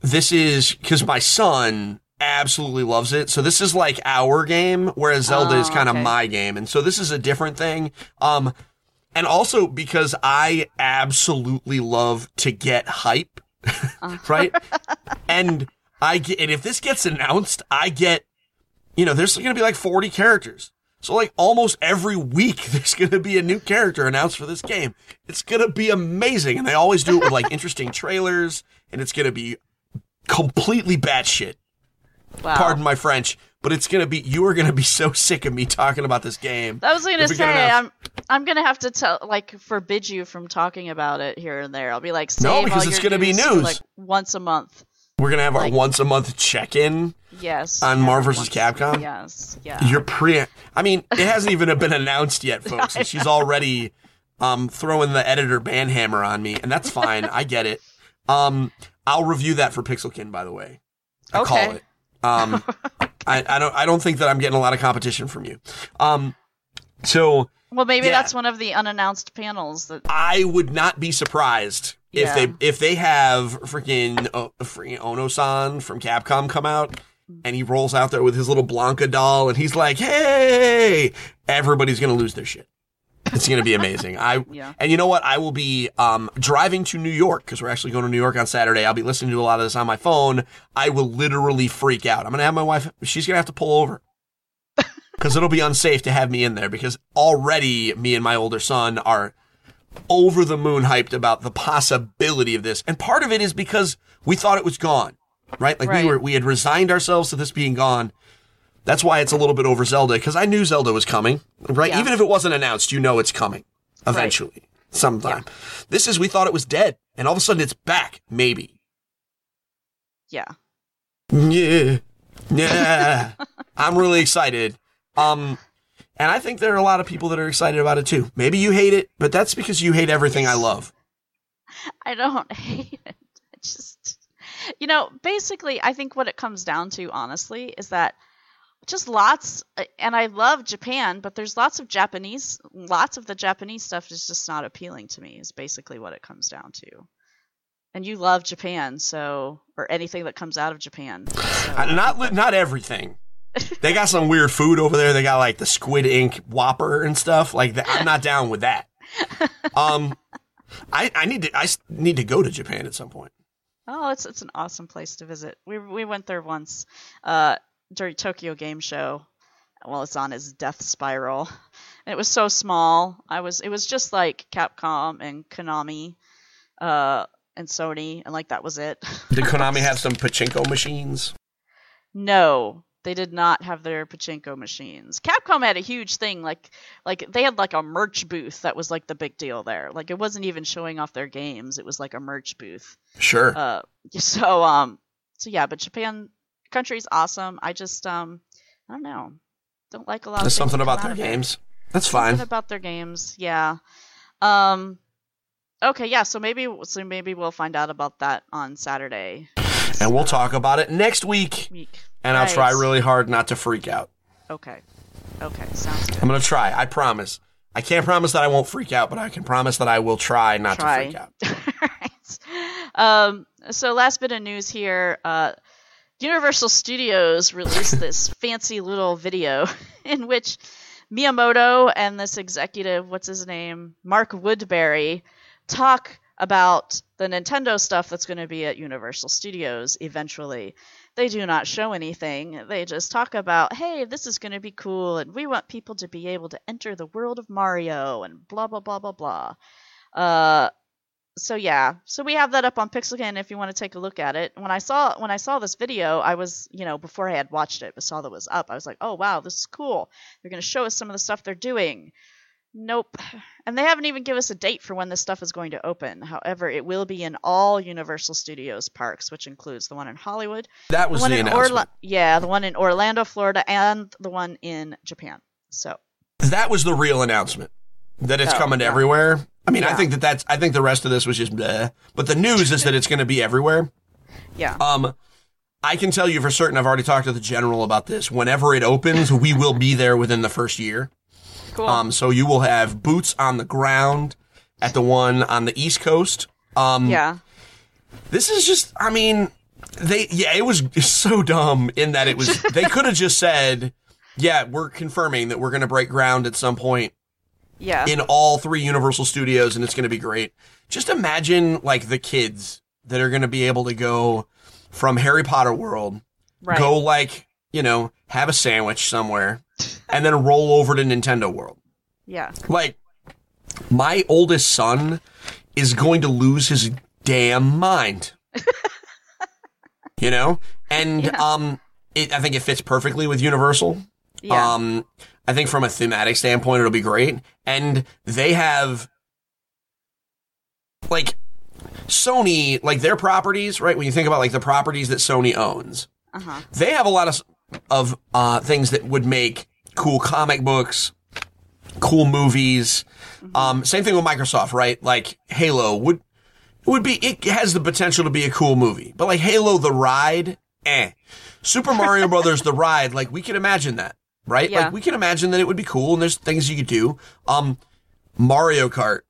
Speaker 4: this is because my son absolutely loves it. So this is like our game, whereas Zelda is
Speaker 3: Oh,
Speaker 4: kind of
Speaker 3: okay.
Speaker 4: my game, and so this is a different thing. Um, and also because I absolutely love to get hype, (laughs) right? and I get, and if this gets announced, I get, you know, there's going to be like 40 characters. So like almost every week, (laughs) there's going to be a new character announced for this game. It's going to be amazing. And they always do it with like interesting trailers and it's going to be completely batshit.
Speaker 3: Wow.
Speaker 4: Pardon my French, but it's going to be, you are going to be so sick of me talking about this game.
Speaker 3: I was gonna
Speaker 4: If we get
Speaker 3: say I'm I'm gonna have to tell like forbid you from talking about it here and there. I'll be like
Speaker 4: No, because it's gonna be news.
Speaker 3: like once a month.
Speaker 4: We're going to have our once a month check in.
Speaker 3: Yes.
Speaker 4: On
Speaker 3: every
Speaker 4: Marvel vs. Capcom?
Speaker 3: Yes. Yeah.
Speaker 4: You're pre. I mean, it hasn't even been announced yet, (laughs) folks, and she's already um, throwing the editor banhammer on me, and that's fine. I get it. Um, I'll review that for Pixelkin, by the way. I
Speaker 3: Okay.
Speaker 4: call it. Um, (laughs) I, I don't. I don't think that I'm getting a lot of competition from you. Um, so
Speaker 3: well, maybe
Speaker 4: yeah.
Speaker 3: that's one of the unannounced panels that.
Speaker 4: I would not be surprised if
Speaker 3: Yeah.
Speaker 4: they if they have freaking uh, freaking Ono-san from Capcom come out and he rolls out there with his little Blanka doll and he's like, "Hey!" Everybody's gonna lose their shit. It's gonna be amazing. I (laughs)
Speaker 3: Yeah.
Speaker 4: and you know what? I will be um, driving to New York because we're actually going to New York on Saturday. I'll be listening to a lot of this on my phone. I will literally freak out. I'm gonna have my wife. She's gonna have to pull over (laughs) because it'll be unsafe to have me in there because already me and my older son are over the moon hyped about the possibility of this. And part of it is because we thought it was gone, right? Like
Speaker 3: Right.
Speaker 4: we were, we had resigned ourselves to this being gone. That's why it's a little bit over Zelda because I knew Zelda was coming, right?
Speaker 3: Yeah.
Speaker 4: Even if it wasn't announced, you know it's coming eventually, sometime. This is we thought it was dead, and all of a sudden it's back. Maybe.
Speaker 3: Yeah.
Speaker 4: Yeah, yeah. (laughs) I'm really excited. Um, and I think there are a lot of people that are excited about it too. Maybe you hate it, but that's because you hate everything I love.
Speaker 3: I don't (laughs) hate it. You know, basically, I think what it comes down to, honestly, is that just lots, and I love Japan, but there's lots of Japanese, lots of the Japanese stuff is just not appealing to me, is basically what it comes down to. And you love Japan, so, or anything that comes out of Japan. so-
Speaker 4: Uh, not not everything. They got some weird food over there. They got like the squid ink whopper and stuff. Like that. I'm not down with that. (laughs) Um, I I need to I need to go to Japan at some point.
Speaker 3: Oh, it's it's an awesome place to visit. We we went there once uh, during Tokyo Game Show. Well, it's on his death spiral. And it was so small. I was it was just like Capcom and Konami, uh, and Sony, and like that was it.
Speaker 4: Did Konami have some pachinko machines?
Speaker 3: no, they did not have their pachinko machines. Capcom had a huge thing, like like they had like a merch booth that was like the big deal there. Like it wasn't even showing off their games; it was like a merch booth.
Speaker 4: Sure.
Speaker 3: Uh, (laughs) so um, so yeah, but Japan country's awesome. I just um, I don't know, don't like a lot.
Speaker 4: There's something about their
Speaker 3: out of it.
Speaker 4: games. That's
Speaker 3: Something
Speaker 4: fine.
Speaker 3: about their games, yeah. Um, okay, yeah. So maybe so maybe we'll find out about that on Saturday
Speaker 4: And we'll talk about it next week.
Speaker 3: week.
Speaker 4: And I'll try really hard not to freak out.
Speaker 3: Okay, okay, sounds good.
Speaker 4: I'm gonna try. I promise. I can't promise that I won't freak out, but I can promise that I will try not
Speaker 3: Try.
Speaker 4: to freak out. (laughs)
Speaker 3: right. Um, so last bit of news here. Uh, Universal Studios released (laughs) this fancy little video (laughs) in which Miyamoto and this executive, what's his name, Mark Woodbury, talk about the Nintendo stuff that's going to be at Universal Studios eventually. They do not show anything. They just talk about, hey, this is going to be cool, and we want people to be able to enter the world of Mario, and blah, blah, blah, blah, blah. Uh, so yeah, so we have that up on Pixelkin if you want to take a look at it. When I saw when I saw this video, I was you know before I had watched it, but saw that it was up. I was like, oh wow, this is cool. They're gonna show us some of the stuff they're doing. Nope, and they haven't even given us a date for when this stuff is going to open. However, it will be in all Universal Studios parks, which includes the one in Hollywood,
Speaker 4: That
Speaker 3: the
Speaker 4: was
Speaker 3: one
Speaker 4: the
Speaker 3: in
Speaker 4: announcement.
Speaker 3: Orla- yeah, the one in Orlando, Florida, and the one in Japan. So
Speaker 4: that was the real announcement that it's
Speaker 3: Oh,
Speaker 4: coming
Speaker 3: yeah.
Speaker 4: everywhere. I mean, I think that that's. I think the rest of this was just bleh. But the news is that it's going to be everywhere.
Speaker 3: Yeah.
Speaker 4: Um, I can tell you for certain. I've already talked to the general about this. Whenever it opens, we will be there within the first year.
Speaker 3: Cool.
Speaker 4: Um, so you will have boots on the ground at the one on the East Coast. Um,
Speaker 3: yeah.
Speaker 4: This is just. I mean, they. Yeah, it was (laughs) so dumb in that it was. (laughs) they could have just said, "Yeah, we're confirming that we're going to break ground at some point
Speaker 3: Yeah.
Speaker 4: in all three Universal Studios, and it's going to be great." Just imagine like the kids that are going to be able to go from Harry Potter World
Speaker 3: right.
Speaker 4: go like you know have a sandwich somewhere and then roll over to nintendo world
Speaker 3: Yeah.
Speaker 4: like my oldest son is going to lose his damn mind (laughs) you know and
Speaker 3: Yeah.
Speaker 4: um it, i think it fits perfectly with universal
Speaker 3: Yeah.
Speaker 4: um i think from a thematic standpoint it'll be great and they have like sony like their properties right when you think about like the properties that sony owns
Speaker 3: uh-huh.
Speaker 4: they have a lot of of uh, things that would make cool comic books, cool movies. Um, same thing with Microsoft, right? Like Halo would would be it has the potential to be a cool movie, but like Halo the ride, eh. Super Mario Brothers the ride, like we can imagine that, right?
Speaker 3: Yeah.
Speaker 4: Like we can imagine that it would be cool, and there's things you could do. Um, Mario Kart,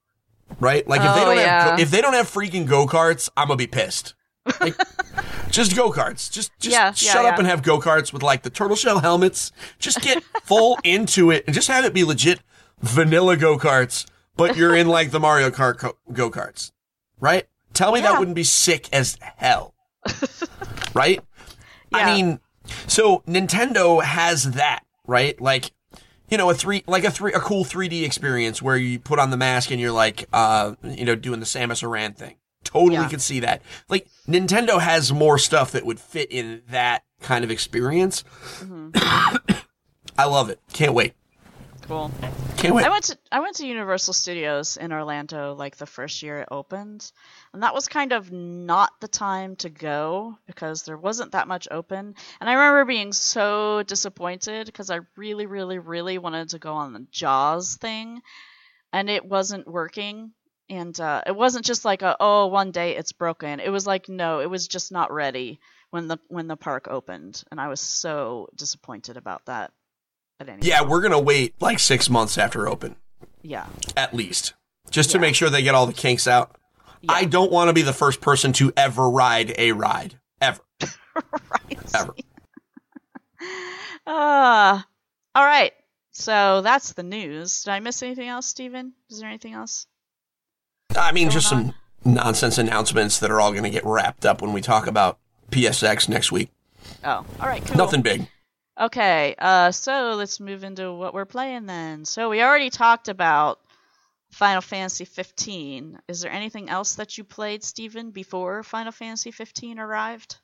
Speaker 4: right? Like if they
Speaker 3: Oh,
Speaker 4: don't
Speaker 3: yeah.
Speaker 4: have if they don't have freaking go karts, I'm gonna be pissed. Like, (laughs) just go karts. Just just
Speaker 3: Yeah, yeah,
Speaker 4: shut up
Speaker 3: yeah.
Speaker 4: and have go karts with like the turtle shell helmets. Just get full (laughs) into it and just have it be legit vanilla go karts, but you're in like the Mario Kart go karts, right? Tell me
Speaker 3: Yeah.
Speaker 4: that wouldn't be sick as hell, (laughs) right? I mean, so Nintendo has that, right? Like, you know, a three, like a three, a cool 3D experience where you put on the mask and you're like, uh, you know, doing the Samus Aran thing. Totally
Speaker 3: Yeah.
Speaker 4: could see that. Like, Nintendo has more stuff that would fit in that kind of experience. I love it. Can't wait.
Speaker 3: Cool.
Speaker 4: Can't wait.
Speaker 3: I went to I went to Universal Studios in Orlando like the first year it opened, and that was kind of not the time to go because there wasn't that much open. And I remember being so disappointed because I really, really, really wanted to go on the Jaws thing, and it wasn't working. And uh, it wasn't just like a oh one day it's broken. It was like no, it was just not ready when the when the park opened, and I was so disappointed about that. At any
Speaker 4: yeah,
Speaker 3: point.
Speaker 4: we're gonna wait like six months after open,
Speaker 3: yeah,
Speaker 4: at least, just to
Speaker 3: Yeah.
Speaker 4: make sure they get all the kinks out.
Speaker 3: yeah.
Speaker 4: I don't want to be the first person to ever ride a ride ever, (laughs)
Speaker 3: right.
Speaker 4: ever.
Speaker 3: Uh, (laughs) all right. So that's the news. Did I miss anything else, Steven? Is there anything else?
Speaker 4: I mean, just
Speaker 3: Going
Speaker 4: some nonsense announcements that are all going to get wrapped up when we talk about PSX next week.
Speaker 3: Oh, all right. Cool.
Speaker 4: Nothing big.
Speaker 3: Okay. Uh, so let's move into what we're playing then. So we already talked about Final Fantasy 15. Is there anything else that you played, Stephen, before Final Fantasy 15 arrived?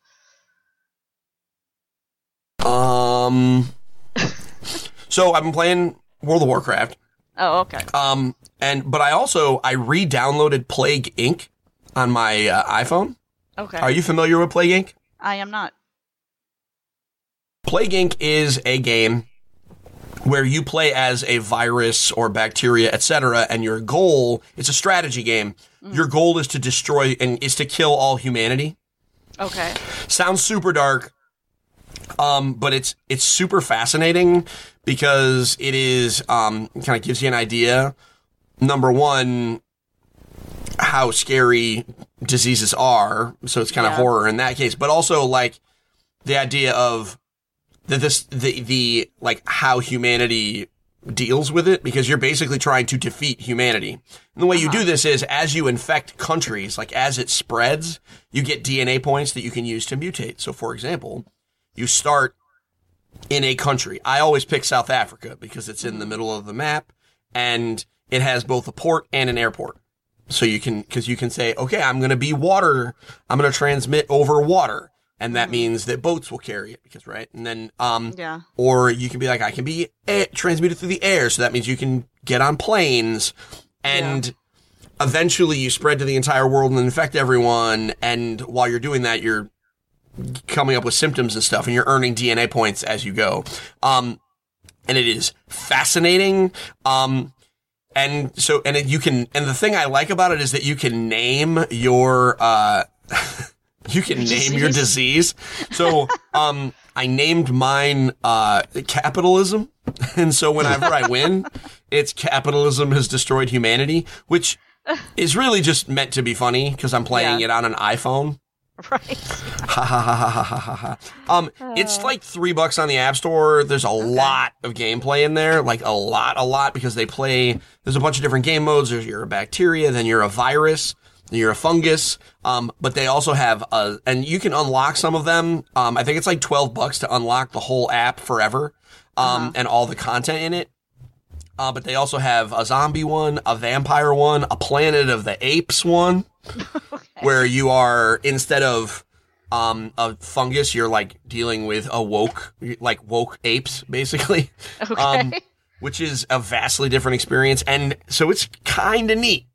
Speaker 4: Um, (laughs) so I've been playing World of Warcraft.
Speaker 3: Oh, okay.
Speaker 4: Um, and but I also I re-downloaded Plague Inc. on my uh, iPhone.
Speaker 3: Okay.
Speaker 4: Are you familiar with Plague Inc?
Speaker 3: I am not.
Speaker 4: Plague Inc. is a game where you play as a virus or bacteria, etc., and your goal it's a strategy game. Your goal is to destroy and is to kill all humanity.
Speaker 3: Okay.
Speaker 4: Sounds super dark. Um, but it's it's super fascinating because it is um kind of gives you an idea. Number one, how scary diseases are. So it's kind of
Speaker 3: Yeah.
Speaker 4: horror in that case, but also like the idea of that this the the like how humanity deals with it because you're basically trying to defeat humanity. And the way you do this is as you infect countries, like as it spreads, you get DNA points that you can use to mutate. So for example, you start in a country. I always pick South Africa because it's in the middle of the map and it has both a port and an airport. So you can, cause you can say, okay, I'm going to be water. I'm going to transmit over water. And that means that boats will carry it because, right? And then, um,
Speaker 3: Yeah.
Speaker 4: or you can be like, I can be air, transmuted through the air. So that means you can get on planes and eventually you spread to the entire world and infect everyone. And while you're doing that, you're coming up with symptoms and stuff and you're earning DNA points as you go. Um, and it is fascinating. Um, and so and it, you can and the thing I like about it is that you can name your uh (laughs) you can name your disease. So um I named mine uh capitalism. (laughs) And so whenever I win, it's capitalism has destroyed humanity, which (laughs) is really just meant to be funny because I'm playing
Speaker 3: Yeah.
Speaker 4: it on an iPhone. (laughs)
Speaker 3: Right.
Speaker 4: Ha ha ha ha ha ha ha. Um, it's like three bucks on the App Store. There's a lot of gameplay in there, like a lot, a lot, because they play. There's a bunch of different game modes. There's you're a bacteria, then you're a virus, then you're a fungus. Um, but they also have a, and you can unlock some of them. Um, I think it's like twelve bucks to unlock the whole app forever, um, and all the content in it. Uh, but they also have a zombie one, a vampire one, a Planet of the Apes one, (laughs) where you are instead of um, a fungus, you're like dealing with a woke, like woke apes, basically, (laughs)
Speaker 3: Okay.
Speaker 4: um, which is a vastly different experience, and so it's kind of neat.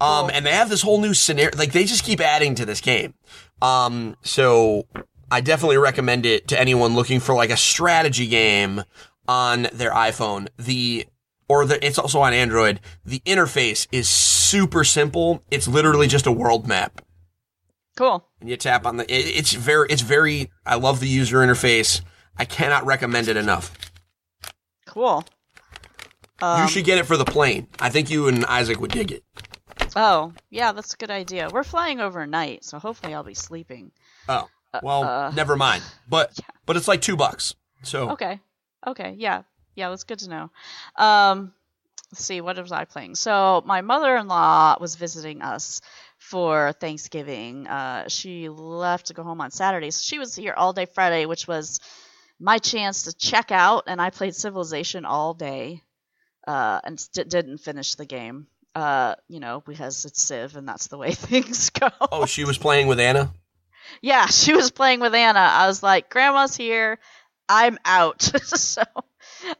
Speaker 4: Um,
Speaker 3: Cool.
Speaker 4: and they have this whole new scenario, like they just keep adding to this game. Um, so I definitely recommend it to anyone looking for like a strategy game on their iPhone. The or the, it's also on Android. The interface is super simple. It's literally just a world map.
Speaker 3: cool.
Speaker 4: And you tap on the. It, it's very. It's very. I love the user interface. I cannot recommend it enough.
Speaker 3: Cool. Um,
Speaker 4: you should get it for the plane. I think you and Isaac would dig it.
Speaker 3: Oh, yeah, that's a good idea. We're flying overnight, so hopefully I'll be sleeping.
Speaker 4: Oh well,
Speaker 3: uh,
Speaker 4: never mind. But (laughs) but it's like two bucks. So
Speaker 3: Okay. Okay. Yeah. Yeah. That's good to know. Um, let's see. What was I playing? So my mother-in-law was visiting us for Thanksgiving. Uh, she left to go home on Saturday, so she was here all day Friday, which was my chance to check out. And I played Civilization all day, uh, and st- didn't finish the game. Uh, you know, because it's Civ, and that's the way (laughs) things go.
Speaker 4: oh, she was playing with Anna.
Speaker 3: Yeah, she was playing with Anna. I was like, "Grandma's here. I'm out." (laughs) so,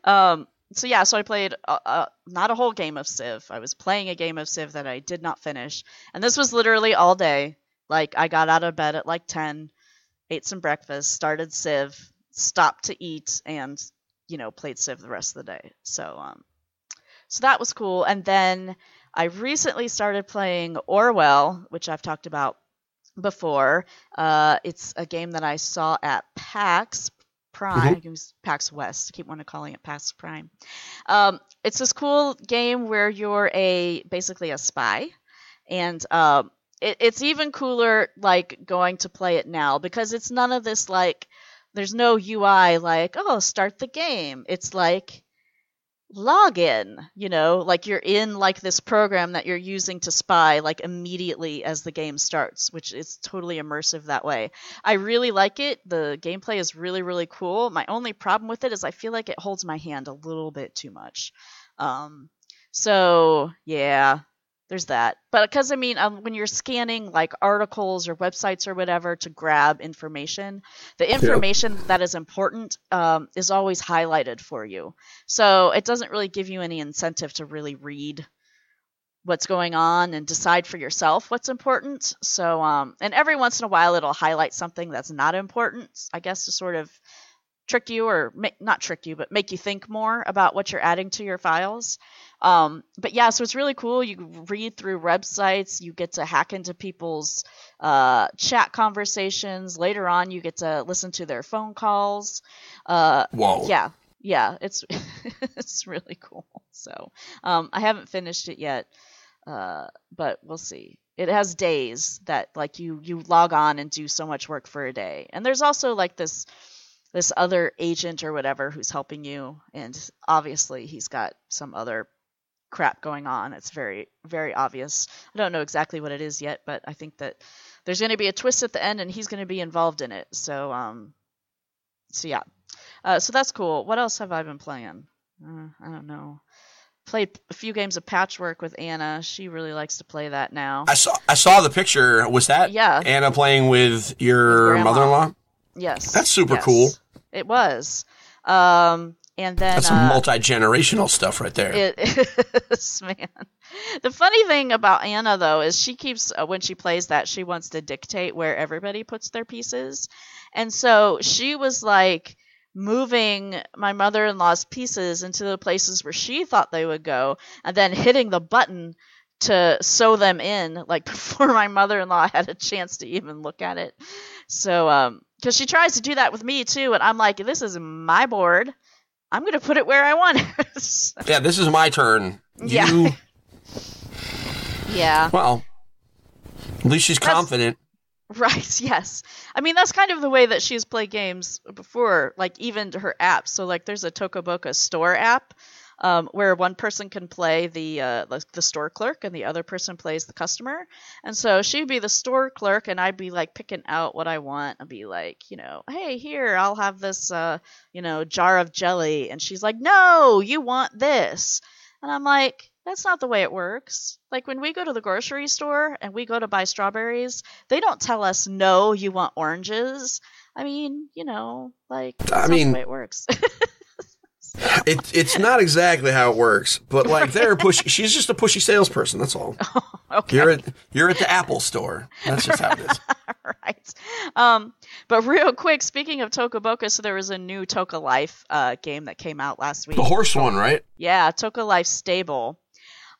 Speaker 3: um, so yeah, so I played uh, uh, not a whole game of Civ. I was playing a game of Civ that I did not finish, and this was literally all day. Like, I got out of bed at like ten, ate some breakfast, started Civ, stopped to eat, and you know, played Civ the rest of the day. So, um, so that was cool. And then I recently started playing Orwell, which I've talked about before. Uh, it's a game that I saw at PAX Prime. It was PAX West. I keep wanting to calling it PAX Prime. Um, it's this cool game where you're a basically a spy, and um, it, it's even cooler like going to play it now because it's none of this like. There's no UI like oh start the game. It's like login you know like you're in like this program that you're using to spy like immediately as the game starts which is totally immersive that way. I really like it. The gameplay is really really cool. My only problem with it is i feel like it holds my hand a little bit too much. Um so yeah there's that. But because i mean um, when you're scanning like articles or websites or whatever to grab information the information that is important um, is always highlighted for you. So it doesn't really give you any incentive to really read what's going on and decide for yourself what's important. So, um, and every once in a while it'll highlight something that's not important, I guess, to sort of trick you or not trick you, but make you think more about what you're adding to your files. Um, but yeah, so it's really cool. You read through websites, you get to hack into people's uh, chat conversations. Later on, you get to listen to their phone calls. Uh,
Speaker 4: Whoa.
Speaker 3: yeah, yeah, it's (laughs) it's really cool. So um, I haven't finished it yet, uh, but we'll see. It has days that like you you log on and do so much work for a day, and there's also like this this other agent or whatever who's helping you, and obviously he's got some other crap going on. It's very very obvious. I don't know exactly what it is yet, but I think that there's going to be a twist at the end, and he's going to be involved in it. So um, so yeah, uh, so that's cool. What else have I been playing? Uh, I don't know. Played a few games of Patchwork with Anna. She really likes to play that now.
Speaker 4: I saw I saw the picture. Was that
Speaker 3: Yeah.
Speaker 4: Anna playing with your mother-in-law?
Speaker 3: Yes,
Speaker 4: That's super
Speaker 3: yes.
Speaker 4: cool.
Speaker 3: It was. Um, and then
Speaker 4: That's some
Speaker 3: uh,
Speaker 4: multi-generational stuff right there.
Speaker 3: It (laughs) is, man. The funny thing about Anna, though, is she keeps, uh, when she plays that, she wants to dictate where everybody puts their pieces. And so she was like, moving my mother-in-law's pieces into the places where she thought they would go and then hitting the button to sew them in like (laughs) before my mother-in-law had a chance to even look at it so um because she tries to do that with me too and i'm like this is my board i'm gonna put it where i want it (laughs)
Speaker 4: Yeah, this is my turn.
Speaker 3: Yeah.
Speaker 4: You, (laughs)
Speaker 3: yeah
Speaker 4: well, at least she's
Speaker 3: That's-
Speaker 4: confident.
Speaker 3: Right, yes. I mean, that's kind of the way that she's played games before, like even to her apps. So, like, there's a Toca Boca store app um, where one person can play the, uh, the the store clerk and the other person plays the customer. And so she'd be the store clerk, and I'd be like picking out what I want. I'd be like, you know, hey, here, I'll have this, uh, you know, jar of jelly. And she's like, no, you want this. And I'm like, that's not the way it works. Like when we go to the grocery store and we go to buy strawberries, they don't tell us, no, you want oranges. I mean, you know, like, that's
Speaker 4: I
Speaker 3: not
Speaker 4: mean-
Speaker 3: the way it works. (laughs)
Speaker 4: It, it's not exactly how it works, but like they're pushy. She's just a pushy salesperson. That's all. (laughs)
Speaker 3: okay.
Speaker 4: You're at you're at the Apple store. That's just how it is. (laughs)
Speaker 3: right. Um, but real quick, speaking of Toca Boca, so there was a new Toca Life uh, game that came out last week.
Speaker 4: The horse one, right?
Speaker 3: Yeah, Toca Life Stable.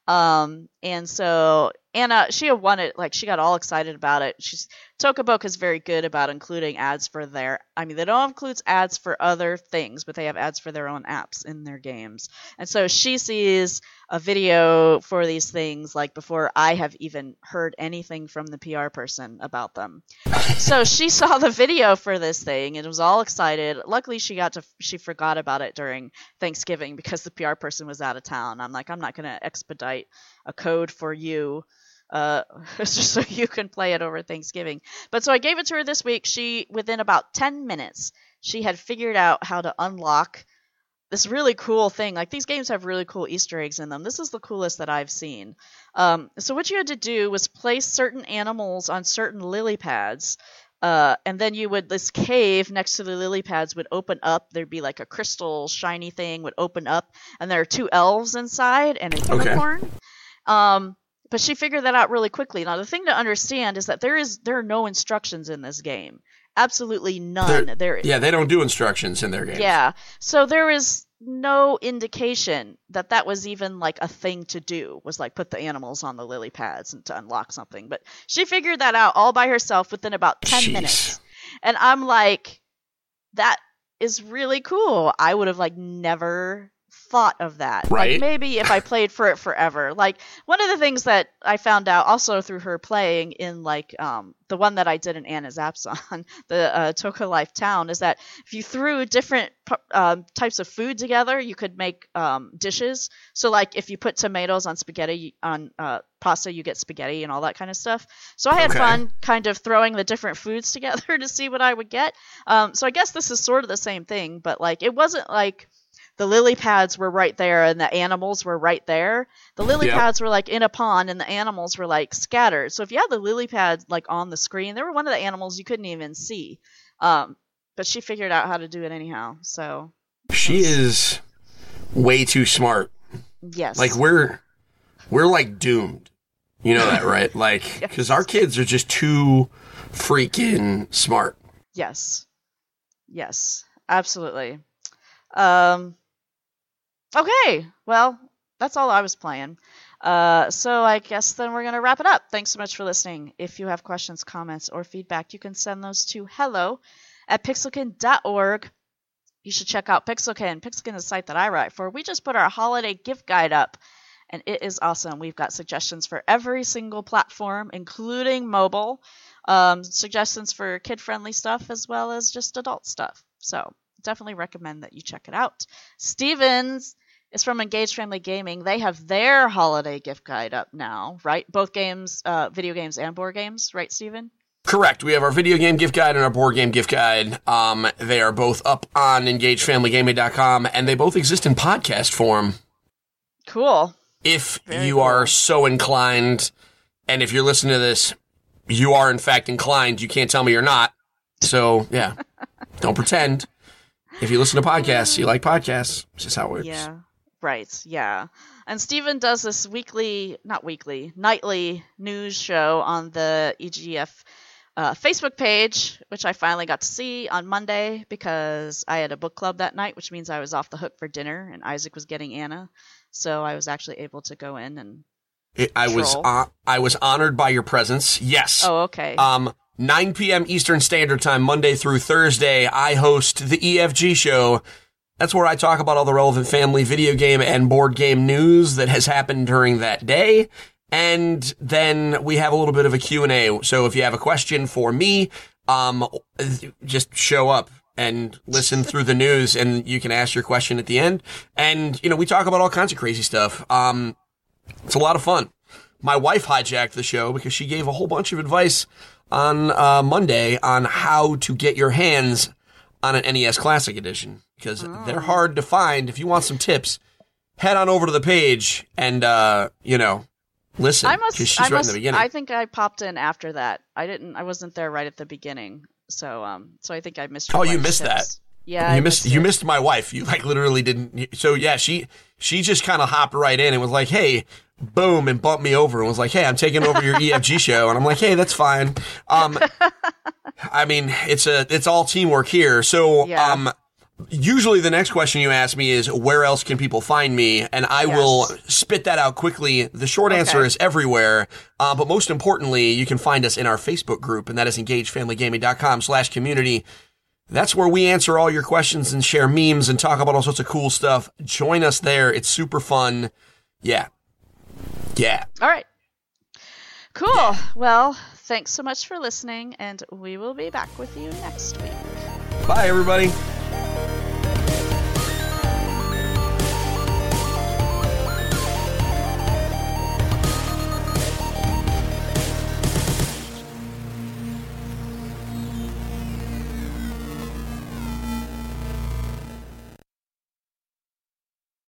Speaker 3: Um, and so Anna, she had won it, like she got all excited about it. She's Toca Boca is very good about including ads for their. I mean, they don't include ads for other things, but they have ads for their own apps in their games. And so she sees a video for these things like before I have even heard anything from the PR person about them. so she (laughs) saw the video for this thing and was all excited. Luckily, she got to she forgot about it during Thanksgiving because the PR person was out of town. I'm like, I'm not going to expedite a code for you uh, (laughs) just so you can play it over Thanksgiving. But so I gave it to her this week. She, within about 10 minutes, she had figured out how to unlock this really cool thing. Like these games have really cool Easter eggs in them. This is the coolest that I've seen. Um, so what you had to do was place certain animals on certain lily pads. Uh, and then you would this cave next to the lily pads would open up. There'd be like a crystal shiny thing would open up, and there are two elves inside and a
Speaker 4: Okay.
Speaker 3: unicorn. Um, but she figured that out really quickly. Now the thing to understand is that there is there are no instructions in this game. Absolutely none.
Speaker 4: They're-
Speaker 3: there
Speaker 4: Yeah, they don't do instructions in their game.
Speaker 3: yeah. So there is no indication that that was even like a thing to do was like put the animals on the lily pads and to unlock something. But she figured that out all by herself within about 10
Speaker 4: Jeez.
Speaker 3: minutes. And I'm like that is really cool. I would have like never thought of that.
Speaker 4: Right.
Speaker 3: Like maybe if I played for it forever. Like one of the things that I found out also through her playing in like um the one that I did in Anna's apps on (laughs) the uh, Toca Life Town is that if you threw different um, types of food together, you could make um, dishes. So like if you put tomatoes on spaghetti on uh, pasta, you get spaghetti and all that kind of stuff. So I had
Speaker 4: Okay.
Speaker 3: fun kind of throwing the different foods (laughs) together to see what I would get. Um, so I guess this is sort of the same thing, but like it wasn't like the lily pads were right there and the animals were right there. The lily
Speaker 4: Yep.
Speaker 3: pads were like in a pond and the animals were like scattered. So if you had the lily pads like on the screen, there were one of the animals you couldn't even see. Um, but she figured out how to do it anyhow. So
Speaker 4: She is way too smart.
Speaker 3: yes,
Speaker 4: Like we're we're like doomed. You know that, right? (laughs) Like cuz our kids are just too freaking smart.
Speaker 3: yes, yes, absolutely. Um, okay, well that's all I was playing. Uh, so I guess then we're gonna wrap it up. Thanks so much for listening. If you have questions, comments, or feedback, you can send those to hello at pixelkin.org. You should check out Pixelkin. Pixelkin is a site that I write for. We just put our holiday gift guide up, and it is awesome. We've got suggestions for every single platform, including mobile, um, suggestions for kid friendly stuff as well as just adult stuff. So definitely recommend that you check it out. Stevens is from Engage Family Gaming. They have their holiday gift guide up now, right? Both games, uh, video games and board games, right, Steven?
Speaker 4: Correct. We have our video game gift guide and our board game gift guide. Um, they are both up on engagefamilygaming.com and they both exist in podcast form.
Speaker 3: Cool.
Speaker 4: If
Speaker 3: Very
Speaker 4: you
Speaker 3: cool.
Speaker 4: are so inclined, and if you're listening to this, you are in fact inclined. You can't tell me you're not. So yeah, (laughs) don't pretend. If you listen to podcasts, you like podcasts. It's just how it works.
Speaker 3: Yeah. Right. Yeah. And Steven does this weekly, not weekly, nightly news show on the EGF uh, Facebook page, which I finally got to see on Monday because I had a book club that night, which means I was off the hook for dinner, and Isaac was getting Anna, so I was actually able to go in and.
Speaker 4: It, I was uh, I was honored by your presence. Yes.
Speaker 3: Oh, okay.
Speaker 4: Um, 9 p.m. Eastern Standard Time, Monday through Thursday, I host the EFG show. That's where I talk about all the relevant family video game and board game news that has happened during that day. And then we have a little bit of a Q&A. So if you have a question for me, um, just show up and listen through the news and you can ask your question at the end. And, you know, we talk about all kinds of crazy stuff. Um, it's a lot of fun. My wife hijacked the show because she gave a whole bunch of advice on uh, Monday on how to get your hands on an NES Classic Edition because they're hard to find. If you want some tips, head on over to the page and uh, you know listen
Speaker 3: I must.
Speaker 4: she's
Speaker 3: I
Speaker 4: right
Speaker 3: must.
Speaker 4: in the beginning.
Speaker 3: I think I popped in after that. I didn't. I wasn't there right at the beginning. So um. So I think I missed. your
Speaker 4: Oh, you missed that.
Speaker 3: tips. Yeah. I
Speaker 4: you missed you missed my wife. You like literally didn't. So yeah, she she just kind of hopped right in and was like, "Hey." Boom and bumped me over and was like, "Hey, I'm taking over your EFG (laughs) show," and I'm like, "Hey, that's fine." Um, (laughs) I mean, it's a it's all teamwork here. So,
Speaker 3: Yeah.
Speaker 4: um, usually the next question you ask me is, "Where else can people find me?" And I will spit that out quickly. The short answer is everywhere. Uh, but most importantly, you can find us in our Facebook group, and that is engagefamilygaming.com slash community. That's where we answer all your questions and share memes and talk about all sorts of cool stuff. Join us there. It's super fun. Yeah. Yeah.
Speaker 3: All right. Cool. Well, thanks so much for listening, and we will be back with you next week.
Speaker 4: Bye, everybody.